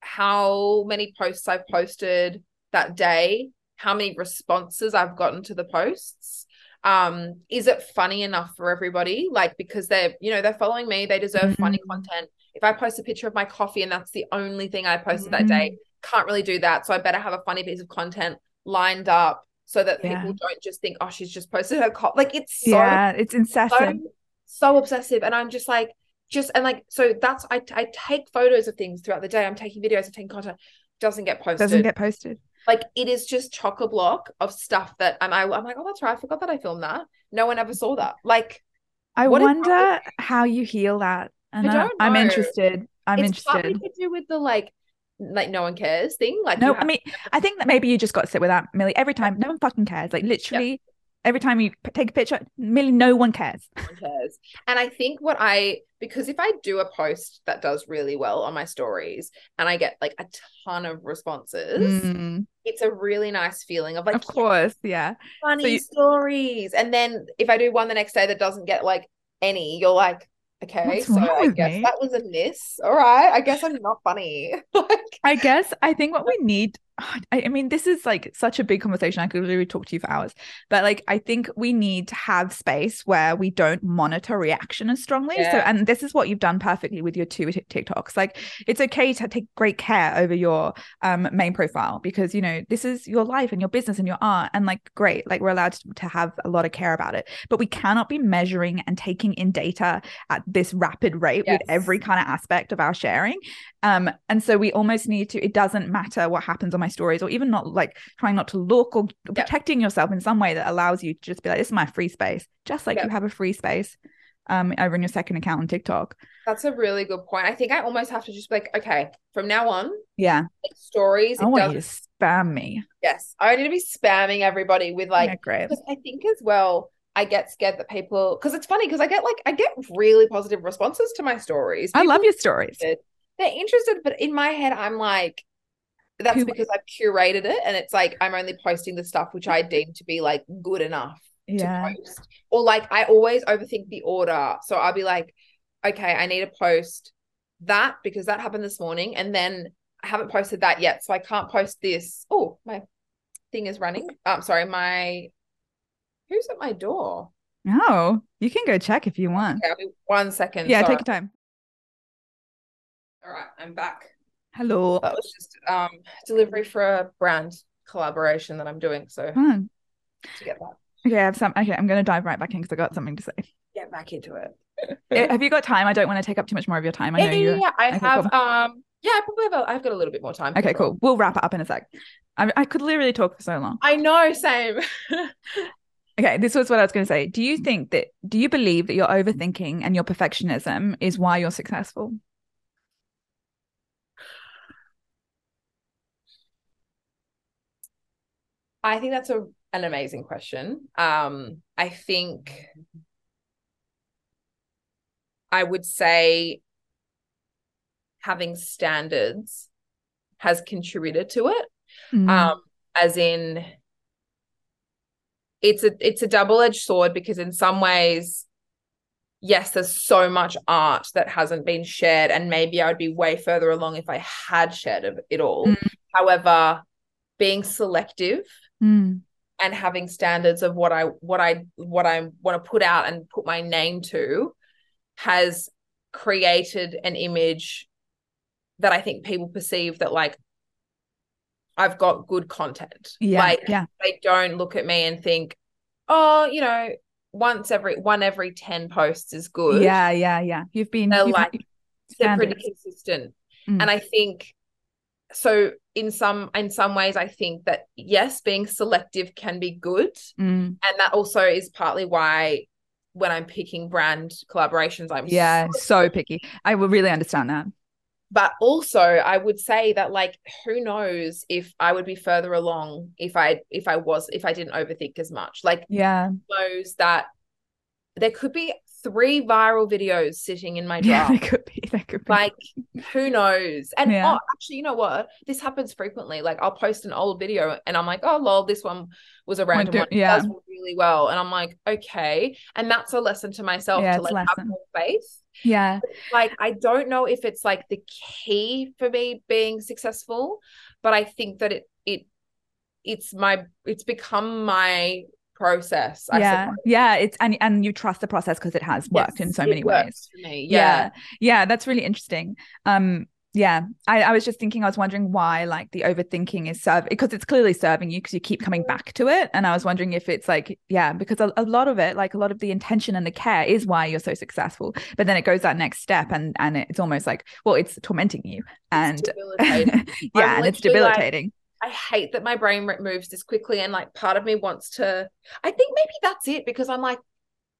how many posts I've posted that day, how many responses I've gotten to the posts. Um, is it funny enough for everybody? Like because they're, you know, they're following me, they deserve funny Mhm. content. If I post a picture of my coffee and that's the only thing I posted that day, can't really do that. So I better have a funny piece of content lined up so that Yeah. people don't just think, oh, she's just posted her coffee. Like it's so yeah, it's incessant. so obsessive. And I'm just like, just and like, so that's I I take photos of things throughout the day. I'm taking videos, I'm taking content, doesn't get posted. Doesn't get posted. like it is just chock a block of stuff that and I, I'm like, oh, that's right. I forgot that I filmed that. No one ever saw that. Like I What is wrong wonder how you heal that. And I I don't I'm interested. I'm it's interested. to do with the like like no one cares thing. Like No, I mean, I think that maybe you just got to sit with that, Millie. Every time, no one fucking cares. Like literally, every time you take a picture, Millie, no one cares. no one cares. And I think what I because if I do a post that does really well on my stories and I get like a ton of responses, Mm, it's a really nice feeling of like of course, yeah. funny So you- stories. And then if I do one the next day that doesn't get like any, you're like, okay, What's so I guess me? that was a miss. All right. I guess I'm not funny. like I guess I think what we need. I, I mean, this is like such a big conversation. I could literally talk to you for hours, but like, I think we need to have space where we don't monitor reaction as strongly. So, and this is what you've done perfectly with your two Tik- TikToks. Like, it's okay to take great care over your um main profile because you know this is your life and your business and your art, and like, great, like we're allowed to, to have a lot of care about it, but we cannot be measuring and taking in data at this rapid rate with every kind of aspect of our sharing. Um, and so we almost need to, it doesn't matter what happens on my stories, or even not like trying not to look or protecting yourself in some way that allows you to just be like, this is my free space, just like Yeah. you have a free space um over in your second account on TikTok. that's a really good point. I think I almost have to just be like, okay, from now on, Yeah. like, stories. I want you to spam me. yes. I need to be spamming everybody with like yeah, great. because I think as well, I get scared that people because it's funny because I get like I get really positive responses to my stories. I love your stories. They're interested, but in my head, I'm like, that's because I've curated it, and it's like I'm only posting the stuff which I deem to be like good enough Yeah. to post. Or like I always overthink the order, so I'll be like, okay, I need to post that because that happened this morning, and then I haven't posted that yet, so I can't post this. Oh, my thing is running. I'm um, sorry, my who's at my door? Oh, you can go check if you want. Okay, I'll be one second. Yeah, sorry. take your time. All right, I'm back. Hello. That was just um delivery for a brand collaboration that I'm doing. So Fun. to get that, Okay, I have some. Okay, I'm going to dive right back in because I got something to say. get back into it. Eh, Have you got time? I don't want to take up too much more of your time. I yeah, know you're. yeah, I okay, have cool. um yeah, I probably have a, I've got a little bit more time. Okay, cool. We'll wrap it up in a sec. I, I could literally talk for so long. I know, same. Okay, this was what I was going to say. Do you think that, do you believe that your overthinking and your perfectionism is why you're successful? I think that's a an amazing question. Um, I think I would say having standards has contributed to it. Mm, Um, as in it's a it's a double-edged sword because in some ways, yes, there's so much art that hasn't been shared, and maybe I would be way further along if I had shared it- all. Mm. However, being selective mm, and having standards of what I what I what I want to put out and put my name to has created an image that I think people perceive that like I've got good content. yeah, Like yeah, they don't look at me and think, oh, you know, once every one every 10 posts is good. yeah, yeah, yeah. You've been, They're you've like- They're pretty consistent. Mm. And I think so in some in some ways I think that yes, being selective can be good. Mm, and that also is partly why when I'm picking brand collaborations, I'm yeah, so- so picky. I will really understand that. but also I would say that like who knows if I would be further along if I if I was if I didn't overthink as much. Like Yeah, knows that there could be three viral videos sitting in my yeah, draft. there could be, there could be. like who knows? And Yeah. oh actually you know what? This happens frequently. Like i'll post an old video and i'm like oh lol this one was a random do- one. It yeah. does really well. And i'm like okay. And that's a lesson to myself Yeah, to like have more faith. Yeah, like i don't know if it's like the key for me being successful but i think that it it it's my it's become my process I yeah, suppose. yeah. It's and and you trust the process because it has worked in so many ways. for me yeah yeah yeah that's really interesting um yeah I, I was just thinking i was wondering why like the overthinking is serve because it's clearly serving you because you keep coming back to it and i was wondering if it's like yeah because a, a lot of it like a lot of the intention and the care is why you're so successful but then it goes that next step and and it's almost like well it's tormenting you and yeah and it's debilitating I hate that my brain moves this quickly and like part of me wants to I think maybe that's it because I'm like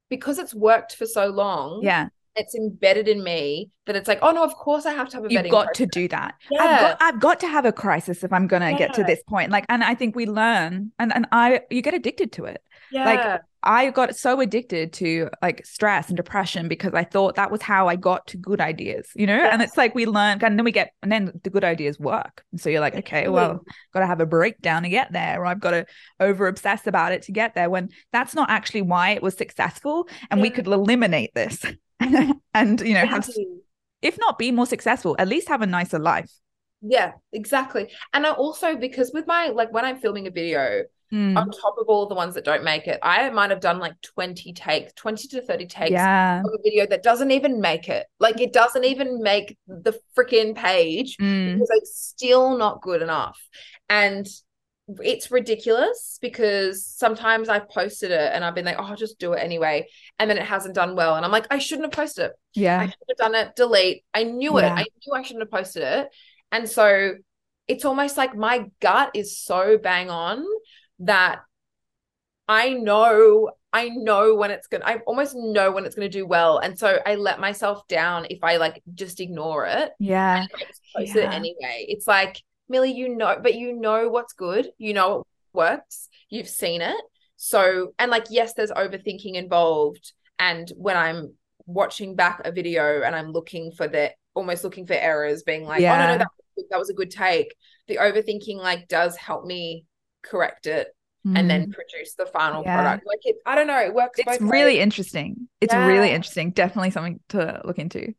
because it's worked for so long yeah. it's embedded in me that it's like oh no of course I have to have a you've got process. to do that. I've Yeah. got i've got to have a crisis if i'm gonna get to this point. Like and i think we learn and and i you get addicted to it. Yeah. like, I got so addicted to like stress and depression because I thought that was how I got to good ideas, you know? And it's like we learn and then we get and then the good ideas work. And so you're like, okay, well, got to have a breakdown to get there, or I've got to over obsess about it to get there when that's not actually why it was successful. And we could eliminate this and, you know, have, if not be more successful, at least have a nicer life. yeah exactly and I also because with my like when I'm filming a video Mm. on top of all the ones that don't make it I might have done like 20 takes 20 to 30 takes Yeah. of a video that doesn't even make it like it doesn't even make the freaking page Mm. because it's still not good enough. And it's ridiculous because sometimes I've posted it and I've been like, oh, I'll just do it anyway. And then it hasn't done well. And I'm like, I shouldn't have posted it. Yeah. I should have done it, delete. I knew it. Yeah. I knew I shouldn't have posted it. And so it's almost like my gut is so bang on that I know I know when it's gonna I almost know when it's gonna do well. And so I let myself down if I like just ignore it Yeah. Post it anyway. It's like, Millie, you know, but you know what's good. You know it works. You've seen it. So, and like, yes, there's overthinking involved. And when I'm watching back a video and I'm looking for the almost looking for errors, being like, oh no, Yeah. no, that, that was a good take. The overthinking like does help me correct it and then produce the final Mm. Yeah. product. Like it, I don't know, it works. it's really ways. interesting. It's really interesting. Definitely something to look into.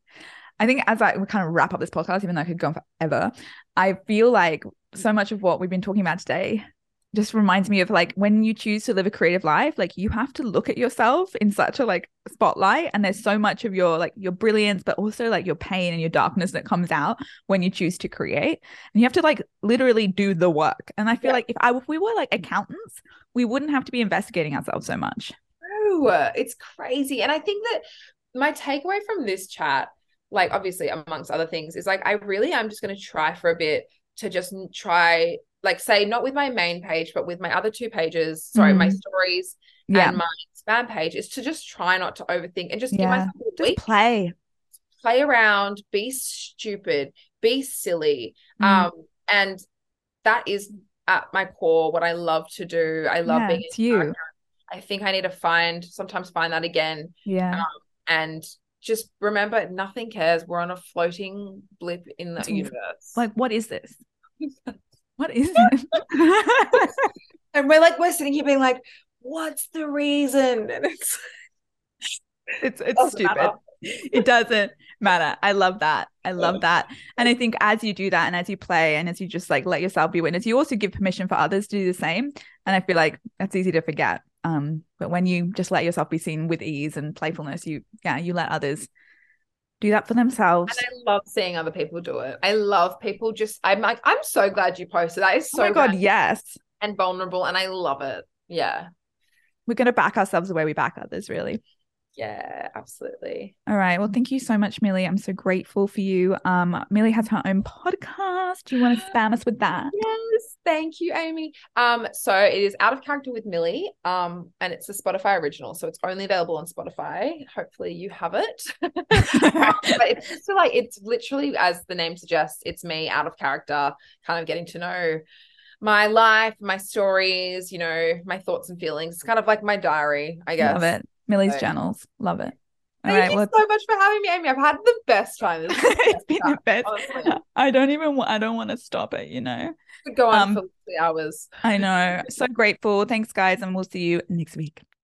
I think as I kind of wrap up this podcast, even though I could go on forever, I feel like so much of what we've been talking about today just reminds me of like when you choose to live a creative life, like you have to look at yourself in such a like spotlight. And there's so much of your like your brilliance, but also like your pain and your darkness that comes out when you choose to create. And you have to like literally do the work. And I feel yeah. like if I if we were like accountants, we wouldn't have to be investigating ourselves so much. No, it's crazy. And I think that my takeaway from this chat, like obviously amongst other things, is like I really am just gonna try for a bit to just try like say not with my main page but with my other two pages sorry mm. my stories yeah. and my spam page is to just try not to overthink and just yeah. give myself a week. Play play around be stupid be silly mm. um and that is at my core what I love to do I love yeah, being it's you I think I need to find sometimes find that again yeah um, and just remember nothing cares we're on a floating blip in the it's universe like what is this what is it? and we're like, we're sitting here being like, what's the reason? And it's it's it's stupid. Matter. It doesn't matter. I love that. I love that. And I think as you do that and as you play and as you just like let yourself be witness, you also give permission for others to do the same. And I feel like that's easy to forget. Um, but when you just let yourself be seen with ease and playfulness, you yeah, you let others do that for themselves. And I love seeing other people do it. I love people just I'm like, I'm so glad you posted. That is so oh my god, yes. And vulnerable. And I love it. Yeah. We're gonna back ourselves the way we back others, really. Yeah, absolutely. All right. Well, thank you so much, Millie. I'm so grateful for you. Um, Millie has her own podcast. Do you want to spam us with that? Yes, thank you, Amy. Um, so it is Out of Character with Millie. Um, and it's a Spotify original, so it's only available on Spotify. Hopefully, you have it. um, but it's just like it's literally, as the name suggests, it's me out of character, kind of getting to know my life, my stories, you know, my thoughts and feelings. It's kind of like my diary, I guess. Love it. Millie's journals, Love it. All Thank right, you well, so much for having me, Amy. I've had the best time. it's been the best. Honestly. I don't even. I don't want to stop it. You know. Could go on um, for hours. I know. So grateful. Thanks, guys, and we'll see you next week.